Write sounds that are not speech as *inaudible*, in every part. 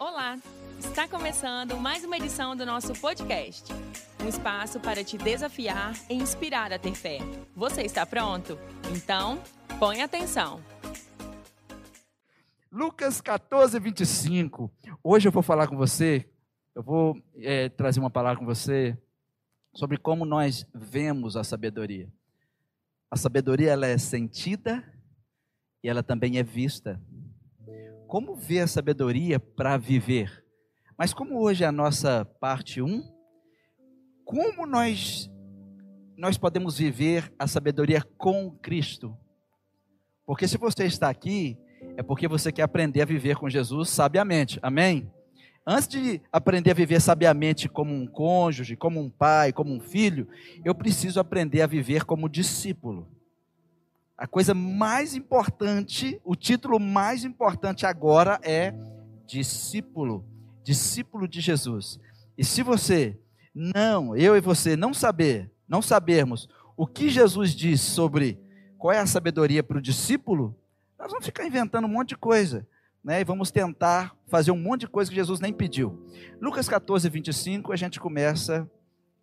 Olá! Está começando mais uma edição do nosso podcast. Um espaço para te desafiar e inspirar a ter fé. Você está pronto? Então, põe atenção. Lucas 14, 25. Hoje eu vou falar com você, eu vou é, trazer uma palavra com você sobre como nós vemos a sabedoria. A sabedoria ela é sentida e ela também é vista. Como ver a sabedoria para viver? Mas como hoje é a nossa parte 1, como nós nós podemos viver a sabedoria com Cristo? Porque se você está aqui, é porque você quer aprender a viver com Jesus sabiamente. Amém? Antes de aprender a viver sabiamente como um cônjuge, como um pai, como um filho, eu preciso aprender a viver como discípulo. A coisa mais importante, o título mais importante agora é discípulo, discípulo de Jesus. E se você não, eu e você não saber, não sabermos o que Jesus diz sobre qual é a sabedoria para o discípulo, nós vamos ficar inventando um monte de coisa, né? E vamos tentar fazer um monte de coisa que Jesus nem pediu. Lucas 14, 25, a gente começa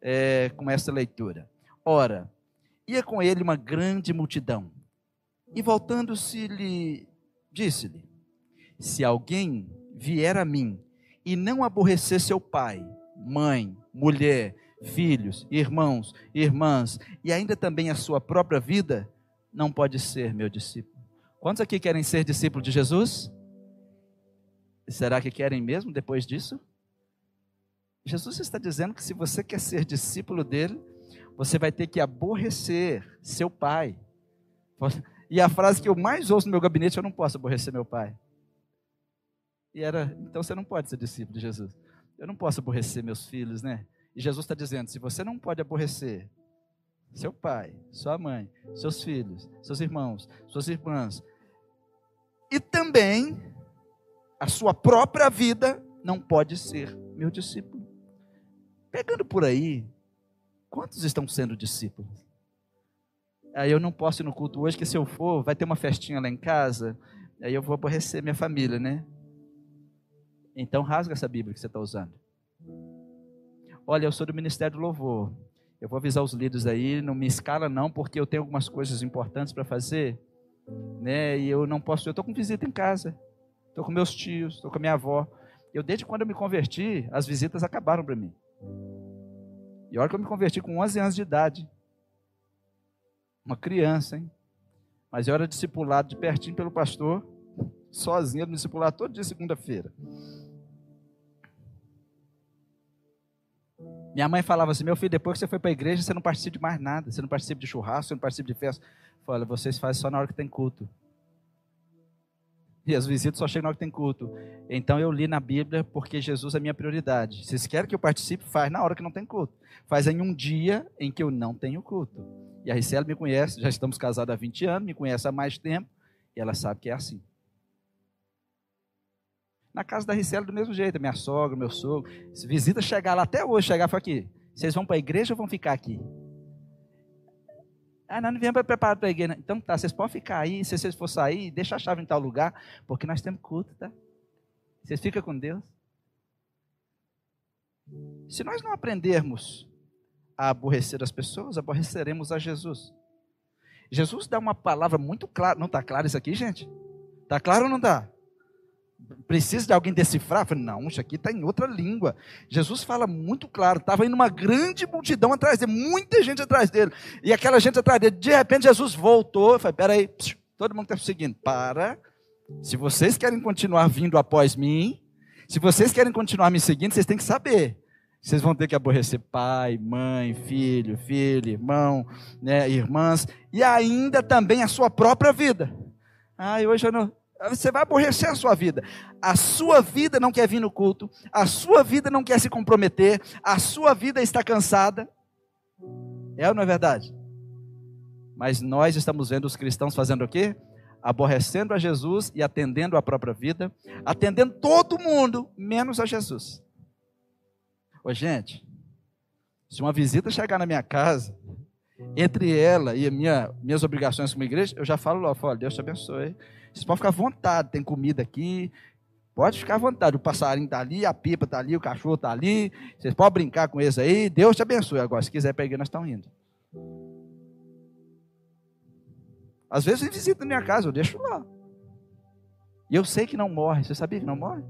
é, com essa leitura. Ora, ia com ele uma grande multidão e voltando-se, lhe disse-lhe: Se alguém vier a mim e não aborrecer seu pai, mãe, mulher, filhos, irmãos, irmãs e ainda também a sua própria vida, não pode ser meu discípulo. Quantos aqui querem ser discípulo de Jesus? Será que querem mesmo depois disso? Jesus está dizendo que se você quer ser discípulo dele, você vai ter que aborrecer seu pai. E a frase que eu mais ouço no meu gabinete, eu não posso aborrecer meu pai. E era, então você não pode ser discípulo de Jesus. Eu não posso aborrecer meus filhos, né? E Jesus está dizendo: se você não pode aborrecer seu pai, sua mãe, seus filhos, seus irmãos, suas irmãs, e também a sua própria vida, não pode ser meu discípulo. Pegando por aí, quantos estão sendo discípulos? Aí eu não posso ir no culto hoje, que se eu for, vai ter uma festinha lá em casa, aí eu vou aborrecer minha família, né? Então rasga essa Bíblia que você está usando. Olha, eu sou do Ministério do Louvor. Eu vou avisar os líderes aí, não me escala não, porque eu tenho algumas coisas importantes para fazer, né? E eu não posso, eu estou com visita em casa. Estou com meus tios, estou com a minha avó. Eu desde quando eu me converti, as visitas acabaram para mim. E olha que eu me converti com 11 anos de idade. Uma criança, hein? Mas eu era discipulado de pertinho pelo pastor, sozinho, me discipular todo dia segunda-feira. Minha mãe falava assim: meu filho, depois que você foi para a igreja, você não participa de mais nada. Você não participa de churrasco, você não participa de festa. Fala, vocês fazem só na hora que tem culto. E as visitas só chegam na hora que tem culto. Então eu li na Bíblia porque Jesus é minha prioridade. Vocês querem que eu participe, faz na hora que não tem culto. Faz em um dia em que eu não tenho culto. E a Ricela me conhece, já estamos casados há 20 anos, me conhece há mais tempo, e ela sabe que é assim. Na casa da Ricela, do mesmo jeito, minha sogra, meu sogro. Se visita chegar lá até hoje, chegar e aqui: vocês vão para a igreja ou vão ficar aqui? Ah, nós não viemos preparado para a igreja. Então tá, vocês podem ficar aí, se vocês for sair, deixa a chave em tal lugar, porque nós temos culto, tá? Vocês ficam com Deus. Se nós não aprendermos a aborrecer as pessoas, aborreceremos a Jesus. Jesus dá uma palavra muito clara. Não está claro isso aqui, gente? Está claro ou não está? Precisa de alguém decifrar? Não, isso aqui está em outra língua. Jesus fala muito claro. Estava indo uma grande multidão atrás dele, muita gente atrás dele. E aquela gente atrás dele. De repente, Jesus voltou. Falei, peraí, todo mundo está seguindo. Para. Se vocês querem continuar vindo após mim, se vocês querem continuar me seguindo, vocês têm que saber vocês vão ter que aborrecer pai, mãe, filho, filho, irmão, né, irmãs, e ainda também a sua própria vida. Ah, hoje eu não. Você vai aborrecer a sua vida. A sua vida não quer vir no culto, a sua vida não quer se comprometer, a sua vida está cansada. É ou não é verdade? Mas nós estamos vendo os cristãos fazendo o quê? Aborrecendo a Jesus e atendendo a própria vida, atendendo todo mundo, menos a Jesus. Ô, gente, se uma visita chegar na minha casa, entre ela e minha, minhas obrigações como igreja, eu já falo lá, falo, Deus te abençoe. Vocês podem ficar à vontade, tem comida aqui, Pode ficar à vontade. O passarinho está ali, a pipa está ali, o cachorro está ali. Vocês podem brincar com eles aí. Deus te abençoe. Agora, se quiser pegar, nós estamos indo. Às vezes vem visita na minha casa, eu deixo lá. E eu sei que não morre. Você sabia que não morre?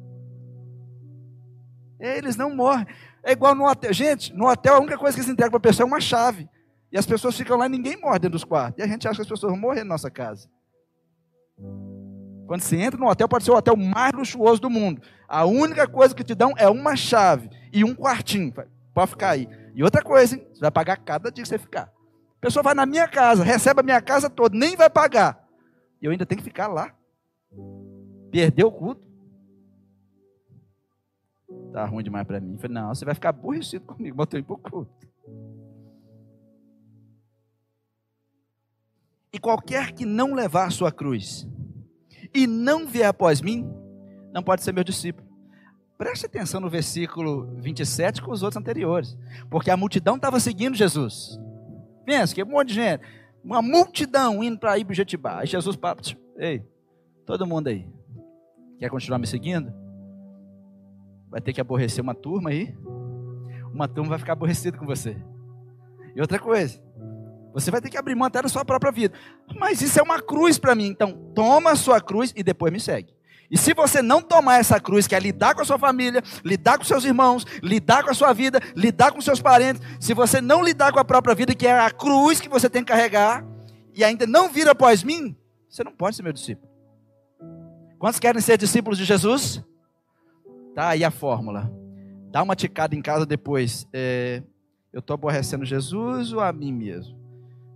Eles não morrem. É igual no hotel. Gente, no hotel a única coisa que se entrega para a pessoa é uma chave. E as pessoas ficam lá e ninguém morre dentro dos quartos. E a gente acha que as pessoas vão morrer na nossa casa. Quando você entra no hotel, pode ser o hotel mais luxuoso do mundo. A única coisa que te dão é uma chave e um quartinho. Pode ficar aí. E outra coisa, hein? Você vai pagar cada dia que você ficar. A pessoa vai na minha casa, recebe a minha casa toda, nem vai pagar. E eu ainda tenho que ficar lá. Perdeu o culto. Tá ruim demais para mim. Eu falei, não, você vai ficar aborrecido comigo, botou ir para o culto. E qualquer que não levar a sua cruz e não vier após mim, não pode ser meu discípulo. Preste atenção no versículo 27 com os outros anteriores. Porque a multidão estava seguindo Jesus. Pensa que um monte de gente, uma multidão indo para ir para o Jetibá. Aí Jesus fala, ei, todo mundo aí, quer continuar me seguindo? Vai ter que aborrecer uma turma aí. Uma turma vai ficar aborrecida com você. E outra coisa, você vai ter que abrir mão até da sua própria vida. Mas isso é uma cruz para mim. Então, toma a sua cruz e depois me segue. E se você não tomar essa cruz, que é lidar com a sua família, lidar com seus irmãos, lidar com a sua vida, lidar com seus parentes, se você não lidar com a própria vida, que é a cruz que você tem que carregar, e ainda não vir após mim, você não pode ser meu discípulo. Quantos querem ser discípulos de Jesus? Tá aí a fórmula. Dá uma ticada em casa depois. É, eu estou aborrecendo Jesus ou a mim mesmo?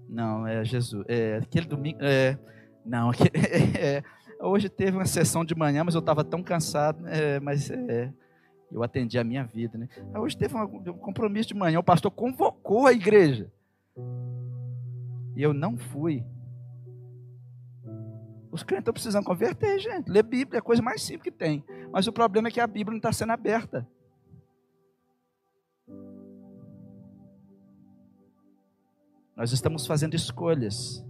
Não, é Jesus. É, aquele domingo. É, não, aquele, *laughs* é, hoje teve uma sessão de manhã, mas eu estava tão cansado. É, mas é, eu atendi a minha vida. Né? Hoje teve um, um compromisso de manhã. O pastor convocou a igreja. E eu não fui. Os crentes estão precisando converter, gente. Ler Bíblia é a coisa mais simples que tem. Mas o problema é que a Bíblia não está sendo aberta. Nós estamos fazendo escolhas.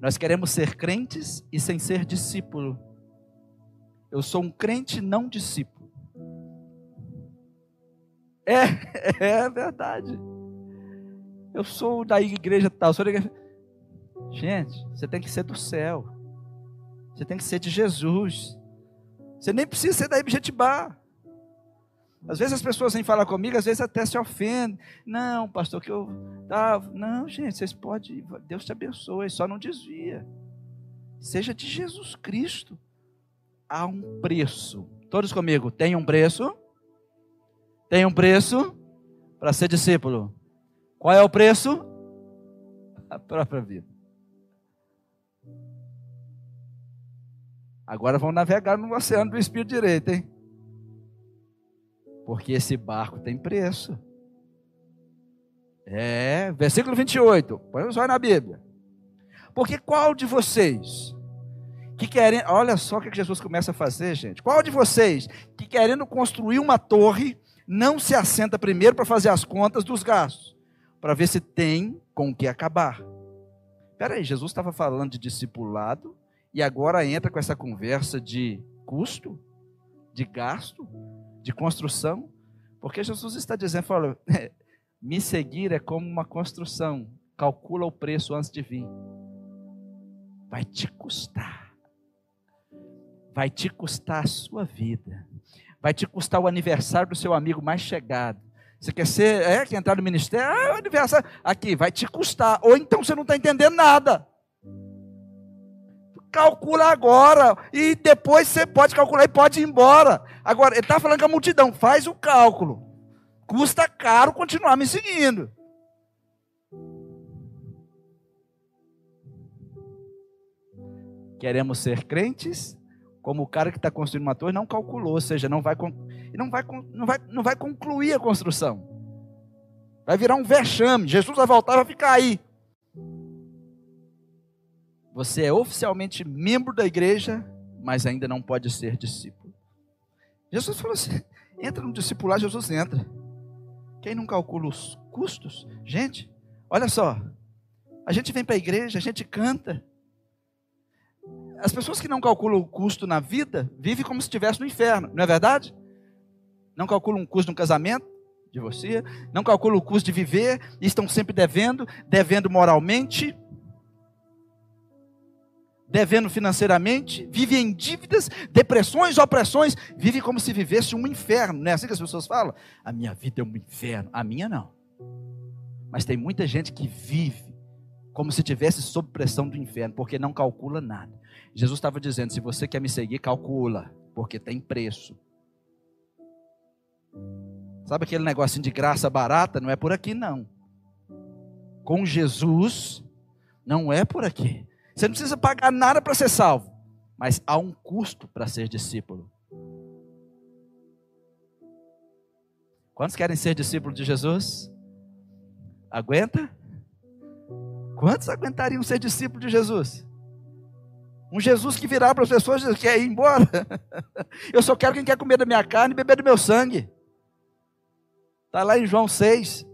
Nós queremos ser crentes e sem ser discípulo. Eu sou um crente não discípulo. É, *laughs* é verdade. Eu sou da igreja tal, sou da igreja. Gente, você tem que ser do céu. Você tem que ser de Jesus. Você nem precisa ser da Ibjetibá. Às vezes as pessoas vêm falar comigo, às vezes até se ofendem. Não, pastor, que eu. Tá, não, gente, vocês podem. Deus te abençoe, só não desvia. Seja de Jesus Cristo. Há um preço. Todos comigo, tem um preço? Tem um preço para ser discípulo. Qual é o preço? A própria vida. Agora vamos navegar no oceano do Espírito Direito, hein? Porque esse barco tem preço. É, versículo 28. Põe os na Bíblia. Porque qual de vocês que querem, olha só o que Jesus começa a fazer, gente. Qual de vocês que querendo construir uma torre não se assenta primeiro para fazer as contas dos gastos, para ver se tem com o que acabar? Espera aí, Jesus estava falando de discipulado e agora entra com essa conversa de custo, de gasto de construção, porque Jesus está dizendo, fala, *laughs* me seguir é como uma construção, calcula o preço antes de vir. Vai te custar. Vai te custar a sua vida. Vai te custar o aniversário do seu amigo mais chegado. Você quer ser, é, quer entrar no ministério? Ah, aniversário. Aqui, vai te custar. Ou então você não está entendendo nada calcula agora e depois você pode calcular e pode ir embora. Agora, ele está falando com a multidão, faz o cálculo. Custa caro continuar me seguindo. Queremos ser crentes, como o cara que está construindo uma torre não calculou, ou seja, não vai, não, vai, não, vai, não vai concluir a construção. Vai virar um vexame. Jesus vai voltar e vai ficar aí. Você é oficialmente membro da igreja, mas ainda não pode ser discípulo. Jesus falou assim: entra no discipular, Jesus entra. Quem não calcula os custos? Gente, olha só. A gente vem para a igreja, a gente canta. As pessoas que não calculam o custo na vida vivem como se estivesse no inferno, não é verdade? Não calculam o custo no casamento, de você, não calculam o custo de viver, e estão sempre devendo, devendo moralmente, devendo financeiramente, vive em dívidas, depressões, opressões, vive como se vivesse um inferno, não é assim que as pessoas falam? A minha vida é um inferno, a minha não. Mas tem muita gente que vive como se tivesse sob pressão do inferno, porque não calcula nada. Jesus estava dizendo: se você quer me seguir, calcula, porque tem preço. Sabe aquele negocinho de graça barata? Não é por aqui, não. Com Jesus, não é por aqui. Você não precisa pagar nada para ser salvo, mas há um custo para ser discípulo. Quantos querem ser discípulo de Jesus? Aguenta? Quantos aguentariam ser discípulo de Jesus? Um Jesus que virar para as pessoas e quer ir embora. *laughs* Eu só quero quem quer comer da minha carne e beber do meu sangue. Está lá em João 6.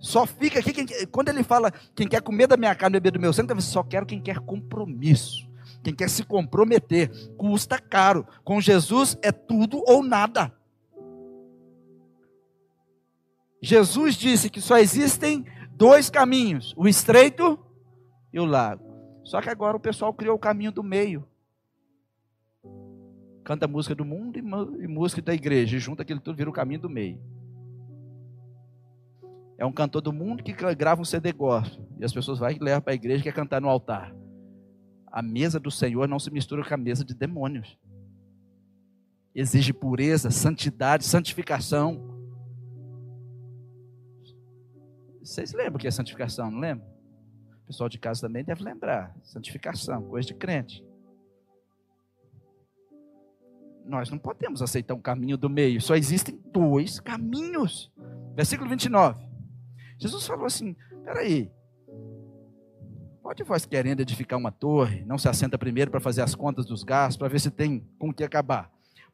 Só fica aqui, quem, quando ele fala, quem quer comer da minha carne e beber do meu sangue, só quero quem quer compromisso. Quem quer se comprometer. Custa caro. Com Jesus é tudo ou nada. Jesus disse que só existem dois caminhos: o estreito e o largo. Só que agora o pessoal criou o caminho do meio. Canta música do mundo e música da igreja. E junta aquilo tudo, vira o caminho do meio. É um cantor do mundo que grava um CD gospel. E as pessoas vão e levam para a igreja e quer cantar no altar. A mesa do Senhor não se mistura com a mesa de demônios. Exige pureza, santidade, santificação. Vocês lembram o que é santificação, não lembram? O pessoal de casa também deve lembrar. Santificação, coisa de crente. Nós não podemos aceitar um caminho do meio. Só existem dois caminhos. Versículo 29. Jesus falou assim: peraí, pode vós querendo edificar uma torre, não se assenta primeiro para fazer as contas dos gastos, para ver se tem com o que acabar.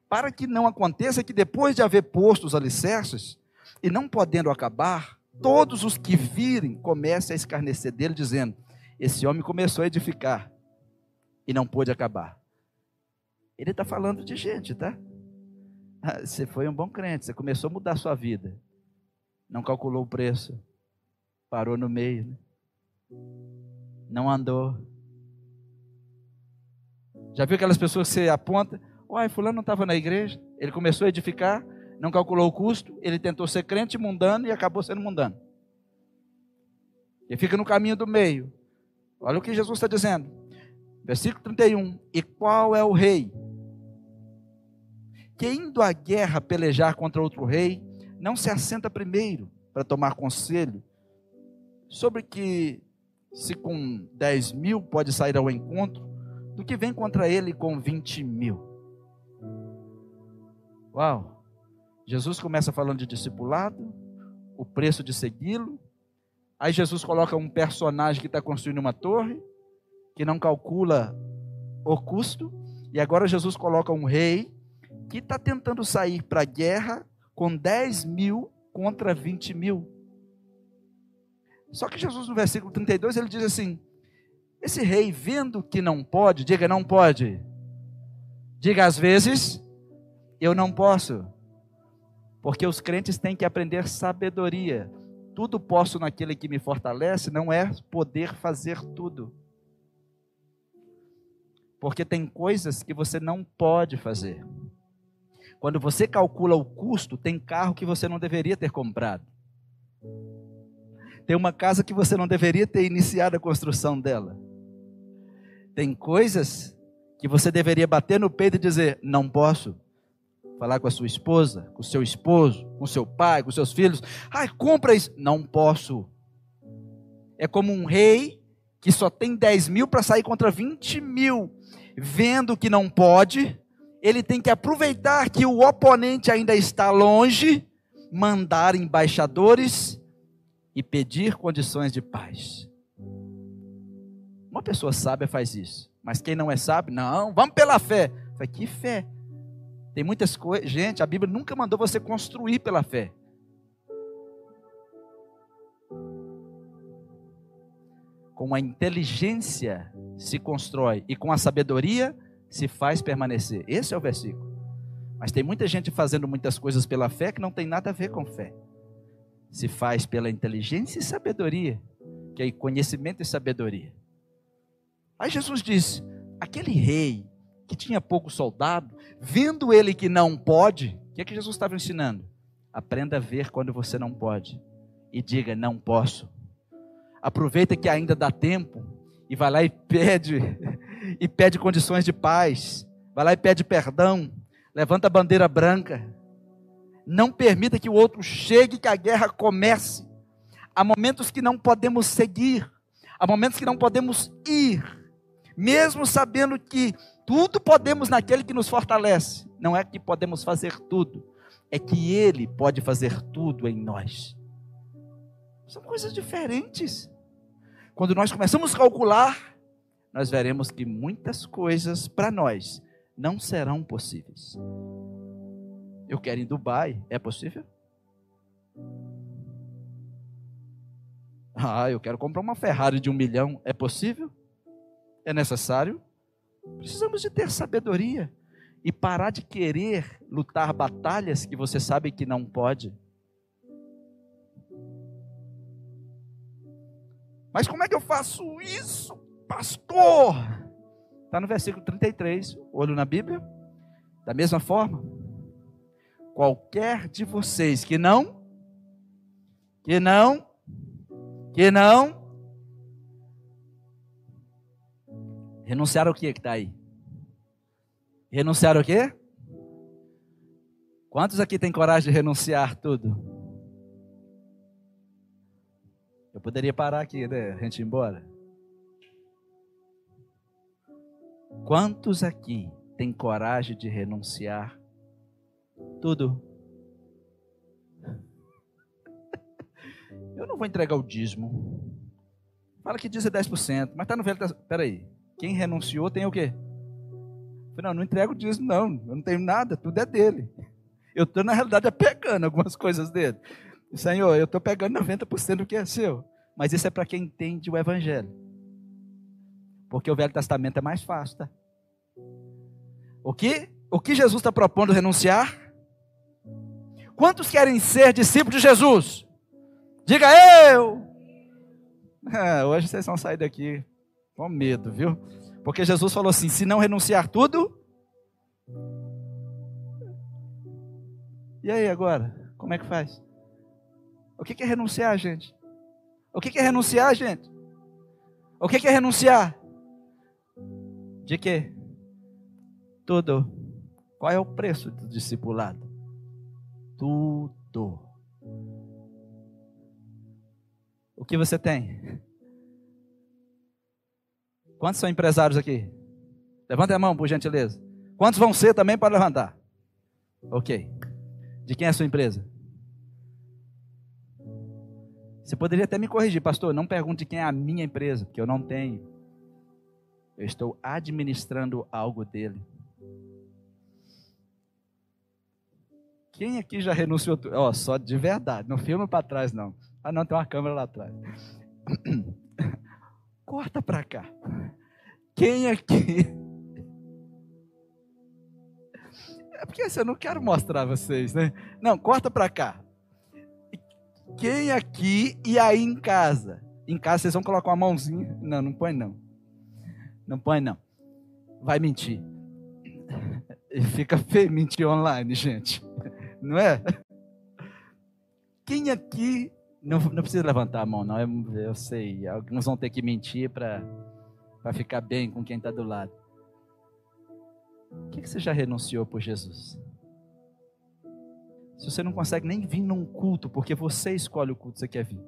Para que não aconteça que depois de haver posto os alicerces, e não podendo acabar, todos os que virem comecem a escarnecer dele, dizendo: Esse homem começou a edificar e não pôde acabar. Ele está falando de gente, tá? Ah, você foi um bom crente, você começou a mudar a sua vida, não calculou o preço, Parou no meio. Né? Não andou. Já viu aquelas pessoas que você aponta? Uai, fulano não estava na igreja. Ele começou a edificar, não calculou o custo, ele tentou ser crente mundano e acabou sendo mundano. Ele fica no caminho do meio. Olha o que Jesus está dizendo. Versículo 31. E qual é o rei? Que indo à guerra pelejar contra outro rei, não se assenta primeiro para tomar conselho sobre que se com 10 mil pode sair ao encontro, do que vem contra ele com 20 mil. Uau! Jesus começa falando de discipulado, o preço de segui-lo. Aí Jesus coloca um personagem que está construindo uma torre, que não calcula o custo. E agora Jesus coloca um rei que está tentando sair para a guerra com 10 mil contra 20 mil. Só que Jesus, no versículo 32, ele diz assim: Esse rei, vendo que não pode, diga não pode. Diga às vezes, eu não posso. Porque os crentes têm que aprender sabedoria. Tudo posso naquele que me fortalece, não é poder fazer tudo. Porque tem coisas que você não pode fazer. Quando você calcula o custo, tem carro que você não deveria ter comprado. Tem uma casa que você não deveria ter iniciado a construção dela. Tem coisas que você deveria bater no peito e dizer: não posso. Falar com a sua esposa, com o seu esposo, com o seu pai, com seus filhos. Ai, compra isso. Não posso. É como um rei que só tem 10 mil para sair contra 20 mil. Vendo que não pode, ele tem que aproveitar que o oponente ainda está longe, mandar embaixadores e pedir condições de paz. Uma pessoa sábia faz isso, mas quem não é sábio, não, vamos pela fé. Falei, que fé? Tem muitas coisas, gente, a Bíblia nunca mandou você construir pela fé. Com a inteligência se constrói e com a sabedoria se faz permanecer. Esse é o versículo. Mas tem muita gente fazendo muitas coisas pela fé que não tem nada a ver com fé. Se faz pela inteligência e sabedoria, que é conhecimento e sabedoria. Aí Jesus disse: aquele rei que tinha pouco soldado, vendo ele que não pode, o que, é que Jesus estava ensinando? Aprenda a ver quando você não pode e diga: não posso. Aproveita que ainda dá tempo e vai lá e pede *laughs* e pede condições de paz. Vai lá e pede perdão. Levanta a bandeira branca. Não permita que o outro chegue, que a guerra comece. Há momentos que não podemos seguir, há momentos que não podemos ir, mesmo sabendo que tudo podemos naquele que nos fortalece. Não é que podemos fazer tudo, é que Ele pode fazer tudo em nós. São coisas diferentes. Quando nós começamos a calcular, nós veremos que muitas coisas para nós não serão possíveis. Eu quero em Dubai, é possível? Ah, eu quero comprar uma Ferrari de um milhão, é possível? É necessário? Precisamos de ter sabedoria e parar de querer lutar batalhas que você sabe que não pode. Mas como é que eu faço isso, pastor? Está no versículo 33, olho na Bíblia. Da mesma forma, qualquer de vocês que não, que não, que não, renunciar ao que que está aí? Renunciar o quê? Quantos aqui têm coragem de renunciar tudo? Eu poderia parar aqui, né? A gente ir embora. Quantos aqui têm coragem de renunciar tudo? *laughs* Eu não vou entregar o dízimo. Fala que diz é 10%, mas está no velho. Espera aí. Quem renunciou tem o quê? Não, não entrego o dízimo, não. Eu não tenho nada, tudo é dele. Eu estou, na realidade, pegando algumas *laughs* coisas dele. Senhor, eu estou pegando 90% do que é seu. Mas isso é para quem entende o Evangelho. Porque o Velho Testamento é mais fácil, tá? O que, o que Jesus está propondo renunciar? Quantos querem ser discípulos de Jesus? Diga eu! É, hoje vocês vão sair daqui com medo, viu? Porque Jesus falou assim: se não renunciar tudo. E aí agora? Como é que faz? O que é renunciar, gente? O que é renunciar, gente? O que é renunciar? De quê? Tudo. Qual é o preço do discipulado? Tudo. O que você tem? Quantos são empresários aqui? Levante a mão, por gentileza. Quantos vão ser também para levantar? Ok. De quem é a sua empresa? Você poderia até me corrigir, pastor. Não pergunte quem é a minha empresa, porque eu não tenho. Eu estou administrando algo dele. Quem aqui já renunciou? Ó, oh, só de verdade. Não filma para trás, não. Ah, não, tem uma câmera lá atrás. *coughs* Corta para cá. Quem aqui. É porque assim, eu não quero mostrar vocês, né? Não, corta para cá. Quem aqui e aí em casa? Em casa vocês vão colocar uma mãozinha. Não, não põe não. Não põe não. Vai mentir. E *laughs* fica feio mentir online, gente. Não é? Quem aqui não, não precisa levantar a mão, não. Eu, eu sei. Alguns vão ter que mentir para ficar bem com quem está do lado. O que, que você já renunciou por Jesus? Se você não consegue nem vir num culto, porque você escolhe o culto que você quer vir.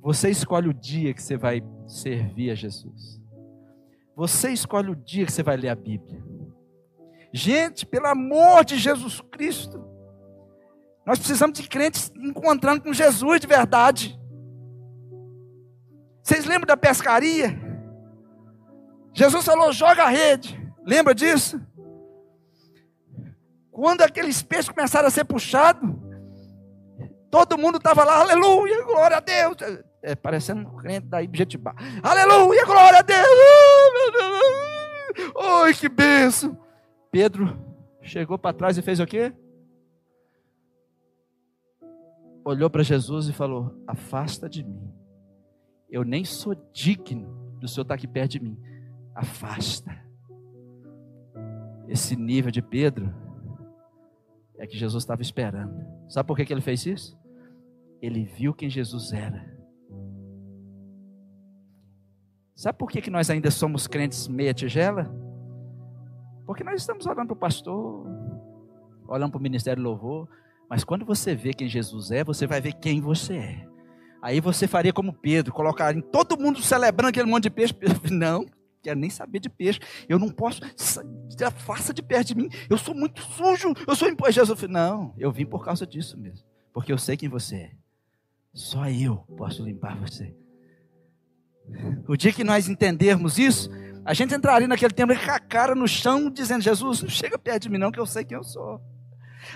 Você escolhe o dia que você vai servir a Jesus. Você escolhe o dia que você vai ler a Bíblia. Gente, pelo amor de Jesus Cristo, nós precisamos de crentes encontrando com Jesus de verdade. Vocês lembram da pescaria? Jesus falou: joga a rede. Lembra disso? Quando aqueles peixes começaram a ser puxados, Todo mundo estava lá, aleluia, glória a Deus. É, parecendo um crente da Ibjetibá. Aleluia, glória a Deus. Oi, que benção. Pedro chegou para trás e fez o quê? Olhou para Jesus e falou: Afasta de mim. Eu nem sou digno do Senhor estar aqui perto de mim. Afasta. Esse nível de Pedro é que Jesus estava esperando. Sabe por que, que ele fez isso? Ele viu quem Jesus era. Sabe por que, que nós ainda somos crentes meia tigela? Porque nós estamos olhando para o pastor, olhando para o ministério louvor, mas quando você vê quem Jesus é, você vai ver quem você é. Aí você faria como Pedro, colocar em todo mundo celebrando aquele monte de peixe. *laughs* Não, quero nem saber de peixe. Eu não posso, faça de perto de mim. Eu sou muito sujo, eu sou imposto. Jesus, não, eu vim por causa disso mesmo, porque eu sei quem você é. Só eu posso limpar você. O dia que nós entendermos isso, a gente entraria naquele tempo com a cara no chão, dizendo: Jesus, não chega perto de mim, não, que eu sei quem eu sou.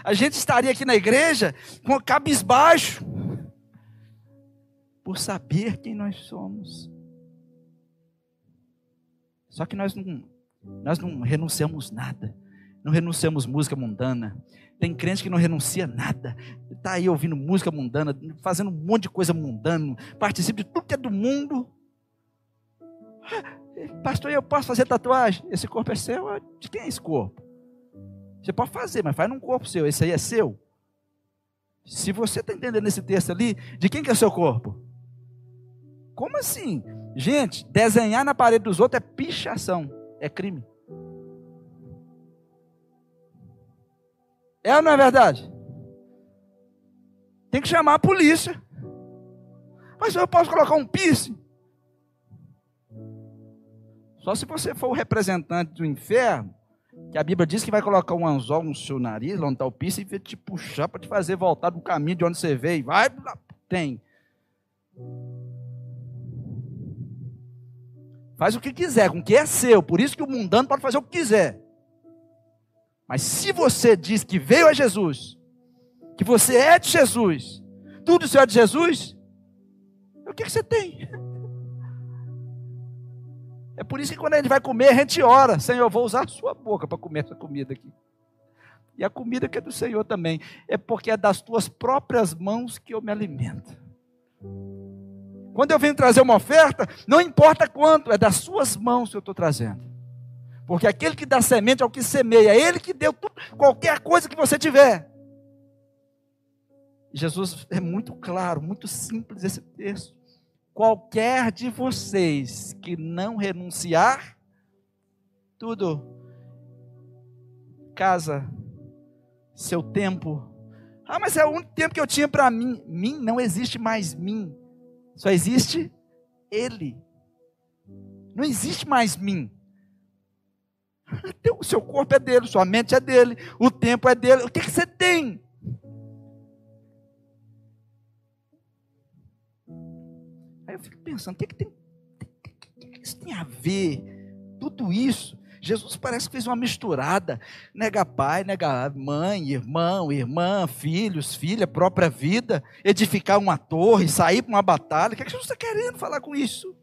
A gente estaria aqui na igreja com a cabisbaixo, por saber quem nós somos. Só que nós não, nós não renunciamos nada. Não renunciamos música mundana. Tem crente que não renuncia nada. Está aí ouvindo música mundana, fazendo um monte de coisa mundana, participa de tudo que é do mundo. Pastor, eu posso fazer tatuagem? Esse corpo é seu? De quem é esse corpo? Você pode fazer, mas faz num corpo seu. Esse aí é seu. Se você está entendendo esse texto ali, de quem que é o seu corpo? Como assim? Gente, desenhar na parede dos outros é pichação, é crime. É ou não é verdade? Tem que chamar a polícia. Mas eu posso colocar um piercing? Só se você for o representante do inferno, que a Bíblia diz que vai colocar um anzol no seu nariz, onde está o piercing, e te puxar para te fazer voltar do caminho de onde você veio. Vai, tem. Faz o que quiser, com o que é seu. Por isso que o mundano pode fazer o que quiser. Mas se você diz que veio a Jesus, que você é de Jesus, tudo isso é de Jesus, o que, que você tem? *laughs* É por isso que quando a gente vai comer, a gente ora, Senhor, eu vou usar a sua boca para comer essa comida aqui. E a comida que é do Senhor também. É porque é das tuas próprias mãos que eu me alimento. Quando eu venho trazer uma oferta, não importa quanto, é das suas mãos que eu estou trazendo. Porque aquele que dá semente é o que semeia, é ele que deu tudo, qualquer coisa que você tiver. Jesus é muito claro, muito simples esse texto. Qualquer de vocês que não renunciar, tudo, casa, seu tempo. Ah, mas é o único tempo que eu tinha para mim. Mim não existe mais mim. Só existe Ele. Não existe mais mim. O seu corpo é dele, sua mente é dele, o tempo é dele. O que, que você tem? Aí eu fico pensando, o que, que, tem, que isso tem a ver? Tudo isso Jesus parece que fez uma misturada. Nega pai, nega mãe, irmão, irmã, filhos, filha, própria vida, edificar uma torre, sair para uma batalha. O que, é que Jesus está querendo falar com isso?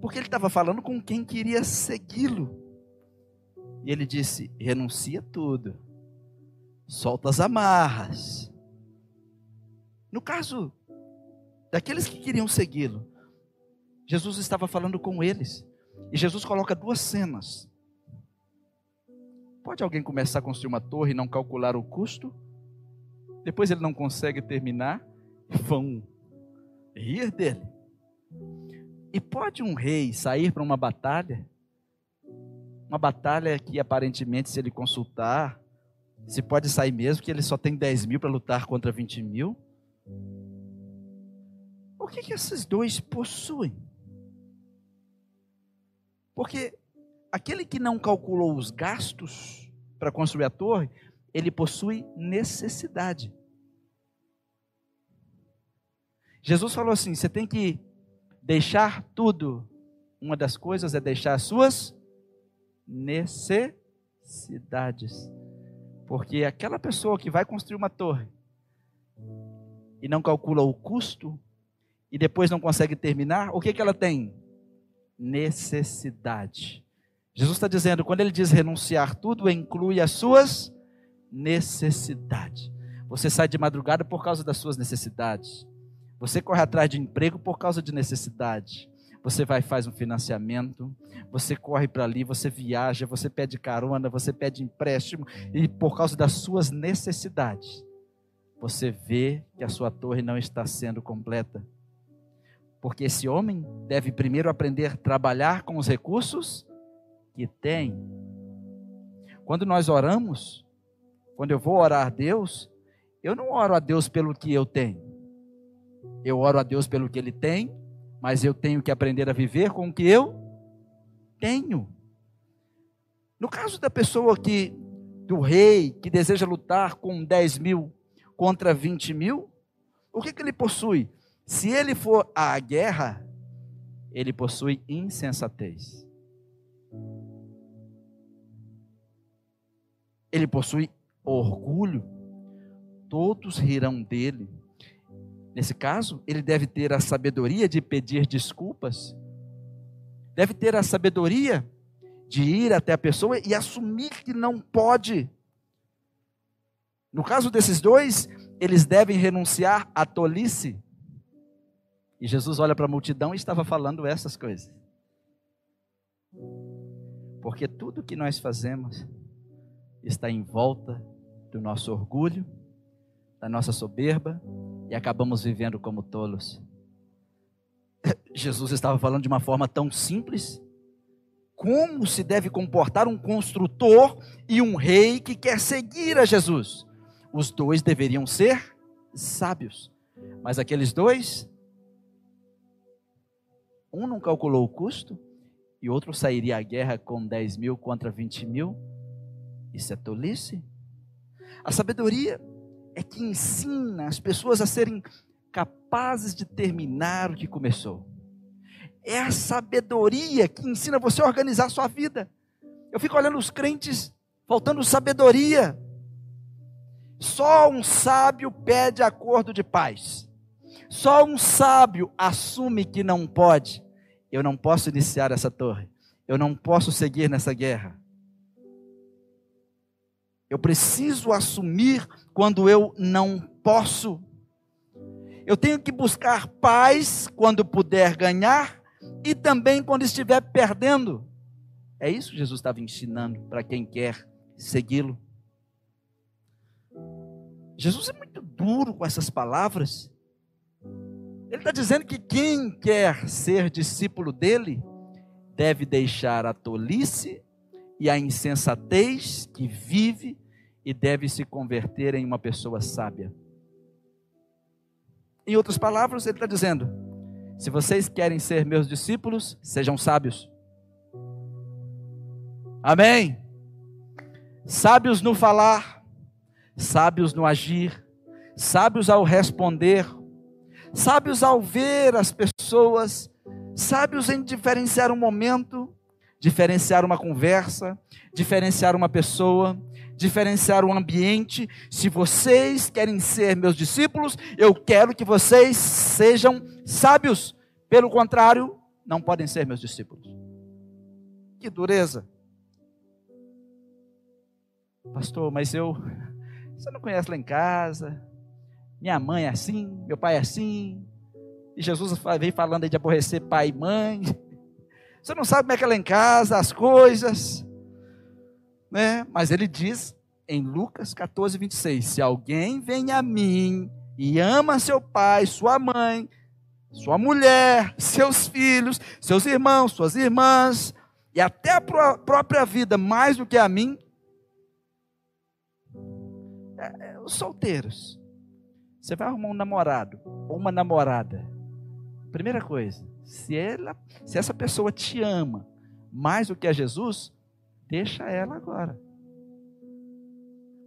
Porque ele estava falando com quem queria segui-lo. E ele disse: renuncia tudo, solta as amarras. No caso daqueles que queriam segui-lo, Jesus estava falando com eles. E Jesus coloca duas cenas. Pode alguém começar a construir uma torre e não calcular o custo? Depois ele não consegue terminar vão rir dele. E pode um rei sair para uma batalha? Uma batalha que aparentemente, se ele consultar, se pode sair mesmo, que ele só tem 10 mil para lutar contra 20 mil? O que, que esses dois possuem? Porque aquele que não calculou os gastos para construir a torre, ele possui necessidade. Jesus falou assim: você tem que deixar tudo. Uma das coisas é deixar as suas necessidades. Porque aquela pessoa que vai construir uma torre e não calcula o custo e depois não consegue terminar, o que, que ela tem? Necessidade. Jesus está dizendo, quando ele diz renunciar tudo, inclui as suas necessidades. Você sai de madrugada por causa das suas necessidades. Você corre atrás de emprego por causa de necessidade. Você vai faz um financiamento, você corre para ali, você viaja, você pede carona, você pede empréstimo e por causa das suas necessidades, você vê que a sua torre não está sendo completa. Porque esse homem deve primeiro aprender a trabalhar com os recursos que tem. Quando nós oramos, quando eu vou orar a Deus, eu não oro a Deus pelo que eu tenho. Eu oro a Deus pelo que Ele tem, mas eu tenho que aprender a viver com o que eu tenho. No caso da pessoa que, do rei, que deseja lutar com 10 mil contra 20 mil, o que, que ele possui? Se ele for à guerra, ele possui insensatez. Ele possui orgulho. Todos rirão dele. Nesse caso, ele deve ter a sabedoria de pedir desculpas, deve ter a sabedoria de ir até a pessoa e assumir que não pode. No caso desses dois, eles devem renunciar à tolice. E Jesus olha para a multidão e estava falando essas coisas. Porque tudo que nós fazemos está em volta do nosso orgulho, da nossa soberba e acabamos vivendo como tolos. *coughs* Jesus estava falando de uma forma tão simples. Como se deve comportar um construtor e um rei que quer seguir a Jesus? Os dois deveriam ser sábios, mas aqueles dois, um não calculou o custo e outro sairia à guerra com 10 mil contra 20 mil. Isso é tolice. A sabedoria é que ensina as pessoas a serem capazes de terminar o que começou. É a sabedoria que ensina você a organizar a sua vida. Eu fico olhando os crentes faltando sabedoria. Só um sábio pede acordo de paz. Só um sábio assume que não pode. Eu não posso iniciar essa torre. Eu não posso seguir nessa guerra. Eu preciso assumir quando eu não posso. Eu tenho que buscar paz quando puder ganhar e também quando estiver perdendo. É isso que Jesus estava ensinando para quem quer segui-lo. Jesus é muito duro com essas palavras. Ele está dizendo que quem quer ser discípulo dele deve deixar a tolice e a insensatez que vive e deve se converter em uma pessoa sábia. Em outras palavras, ele está dizendo: se vocês querem ser meus discípulos, sejam sábios. Amém? Sábios no falar, sábios no agir, sábios ao responder, sábios ao ver as pessoas, sábios em diferenciar um momento, diferenciar uma conversa, diferenciar uma pessoa, diferenciar o ambiente. Se vocês querem ser meus discípulos, eu quero que vocês sejam sábios. Pelo contrário, não podem ser meus discípulos. Que dureza. Pastor, mas eu. Você não conhece lá em casa? Minha mãe é assim, meu pai é assim. E Jesus vem falando aí de aborrecer pai e mãe. *laughs* Você não sabe como é que é lá em casa, as coisas. Né? Mas ele diz em Lucas 14, 26: Se alguém vem a mim e ama seu pai, sua mãe, sua mulher, seus filhos, seus irmãos, suas irmãs, e até a própria vida mais do que a mim, os solteiros. Você vai arrumar um namorado ou uma namorada. Primeira coisa, se ela, se essa pessoa te ama mais do que a Jesus, deixa ela agora.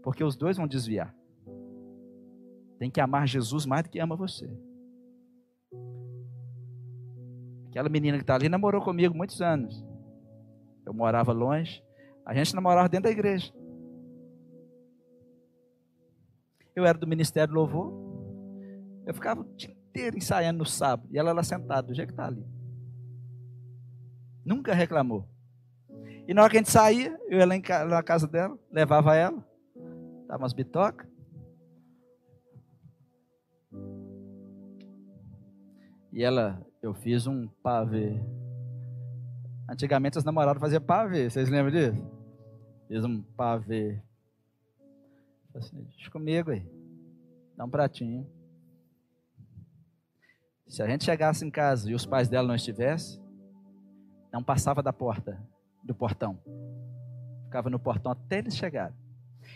Porque os dois vão desviar. Tem que amar Jesus mais do que ama você. Aquela menina que está ali namorou comigo muitos anos. Eu morava longe. A gente namorava dentro da igreja. Eu era do Ministério Louvor. Eu ficava o dia inteiro ensaiando no sábado. E ela lá sentada, do jeito que está ali. Nunca reclamou. E na hora que a gente saía, eu ia lá, em, na casa dela, levava ela, dava umas bitocas. E ela, eu fiz um pavê. Antigamente as namoradas faziam pavê, vocês lembram disso? Fiz um pavê. Assim, comigo aí. Dá um pratinho. Se a gente chegasse em casa e os pais dela não estivessem, não passava da porta, do portão. Ficava no portão até eles chegarem.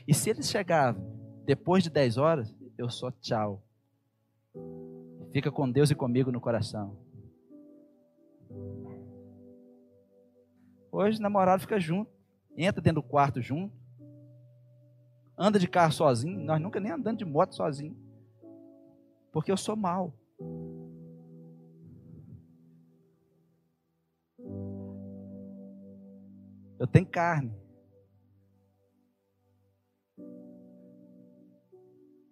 E se eles chegavam depois de 10 horas, eu só tchau. Fica com Deus e comigo no coração. Hoje, namorado fica junto, entra dentro do quarto junto, anda de carro sozinho. Nós nunca nem andando de moto sozinho, porque eu sou mal. Eu tenho carne.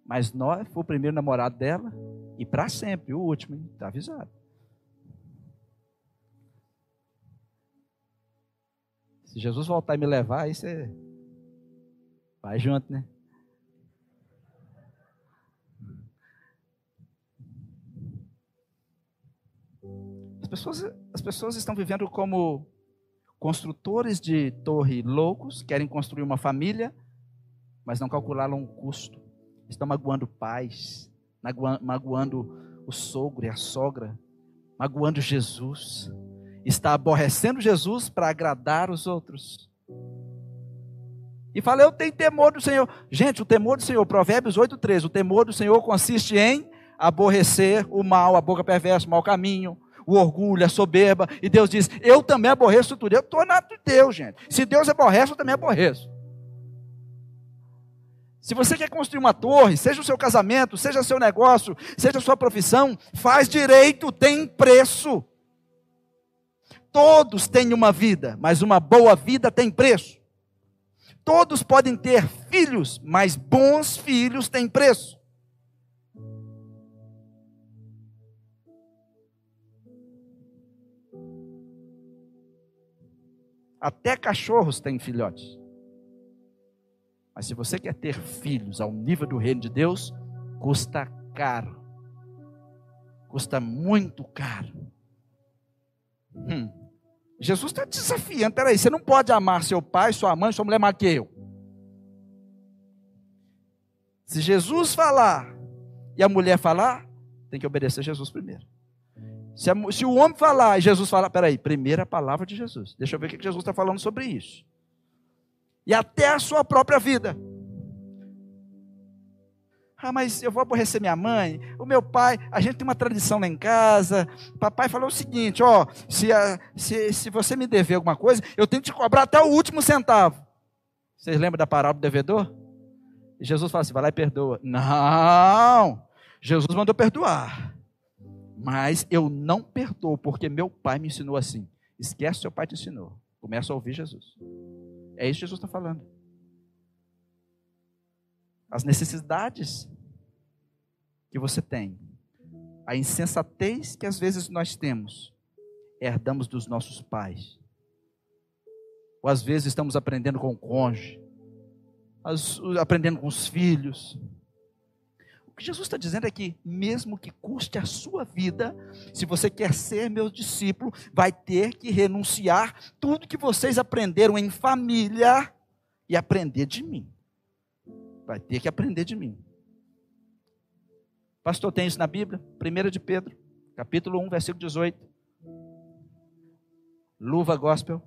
Mas nós foi o primeiro namorado dela e para sempre, o último, está avisado. Se Jesus voltar e me levar, aí você vai junto, né? As pessoas, as pessoas estão vivendo como construtores de torre loucos, querem construir uma família, mas não calcularam o custo. Estão magoando pais, magoando o sogro e a sogra, magoando Jesus, está aborrecendo Jesus para agradar os outros. E fala, eu tenho temor do Senhor. Gente, o temor do Senhor, Provérbios 8,13, o temor do Senhor consiste em aborrecer o mal, a boca perversa, o mau caminho, o orgulho, a soberba. E Deus diz, eu também aborreço tudo. Eu estou na de Deus, gente. Se Deus aborrece, eu também aborreço. Se você quer construir uma torre, seja o seu casamento, seja o seu negócio, seja a sua profissão, faz direito, tem preço. Todos têm uma vida, mas uma boa vida tem preço. Todos podem ter filhos, mas bons filhos têm preço. Até cachorros têm filhotes. Mas se você quer ter filhos ao nível do reino de Deus, custa caro. Custa muito caro. Jesus está desafiando. Peraí, você não pode amar seu pai, sua mãe, sua mulher mais que eu. Se Jesus falar e a mulher falar, tem que obedecer Jesus primeiro. Se, a, se o homem falar e Jesus falar, peraí, primeira palavra de Jesus. Deixa eu ver o que Jesus está falando sobre isso e até a sua própria vida. Ah, mas eu vou aborrecer minha mãe, o meu pai, a gente tem uma tradição lá em casa. Papai falou o seguinte: ó, se, a, se, se você me dever alguma coisa, eu tenho que te cobrar até o último centavo. Vocês lembram da parábola do devedor? Jesus fala assim: vai lá e perdoa. Não! Jesus mandou perdoar. Mas eu não perdoo, porque meu pai me ensinou assim. Esquece seu pai te ensinou. Começa a ouvir Jesus. É isso que Jesus está falando. As necessidades que você tem, a insensatez que às vezes nós temos, herdamos dos nossos pais. Ou às vezes estamos aprendendo com o cônjuge, aprendendo com os filhos. O que Jesus está dizendo é que, mesmo que custe a sua vida, se você quer ser meu discípulo, vai ter que renunciar tudo que vocês aprenderam em família e aprender de mim. Vai ter que aprender de mim. Pastor, tem isso na Bíblia? 1 de Pedro, capítulo 1, versículo 18. Luva gospel.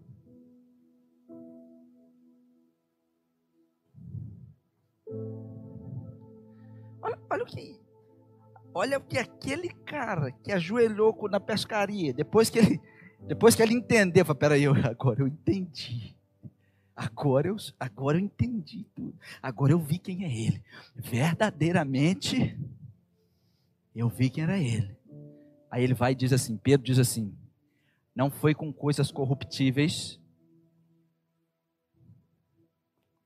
Olha, olha o que. Olha o que aquele cara que ajoelhou na pescaria, depois que ele, depois que ele entendeu, falou, peraí, agora eu entendi. Agora eu, agora eu entendi tudo. Agora eu vi quem é ele. Verdadeiramente, eu vi quem era ele. Aí ele vai e diz assim: Pedro diz assim: Não foi com coisas corruptíveis,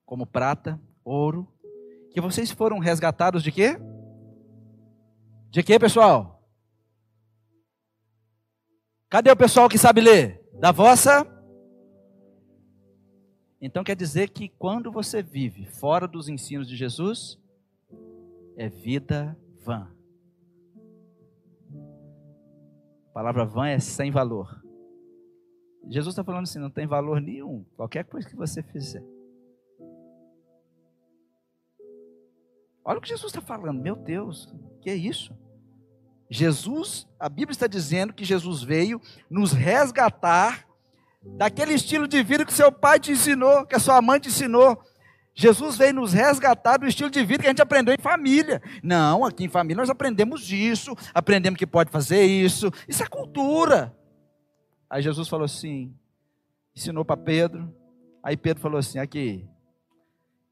como prata, ouro Que vocês foram resgatados de quê? De quê, pessoal? Cadê o pessoal que sabe ler? Da vossa? Então quer dizer que quando você vive fora dos ensinos de Jesus, é vida vã. A palavra vã é sem valor. Jesus está falando assim: não tem valor nenhum, qualquer coisa que você fizer. Olha o que Jesus está falando, meu Deus, que é isso? Jesus, a Bíblia está dizendo que Jesus veio nos resgatar daquele estilo de vida que seu pai te ensinou, que a sua mãe te ensinou. Jesus veio nos resgatar do estilo de vida que a gente aprendeu em família. Não, aqui em família nós aprendemos isso, aprendemos que pode fazer isso. Isso é cultura. Aí Jesus falou assim, ensinou para Pedro. Aí Pedro falou assim: aqui.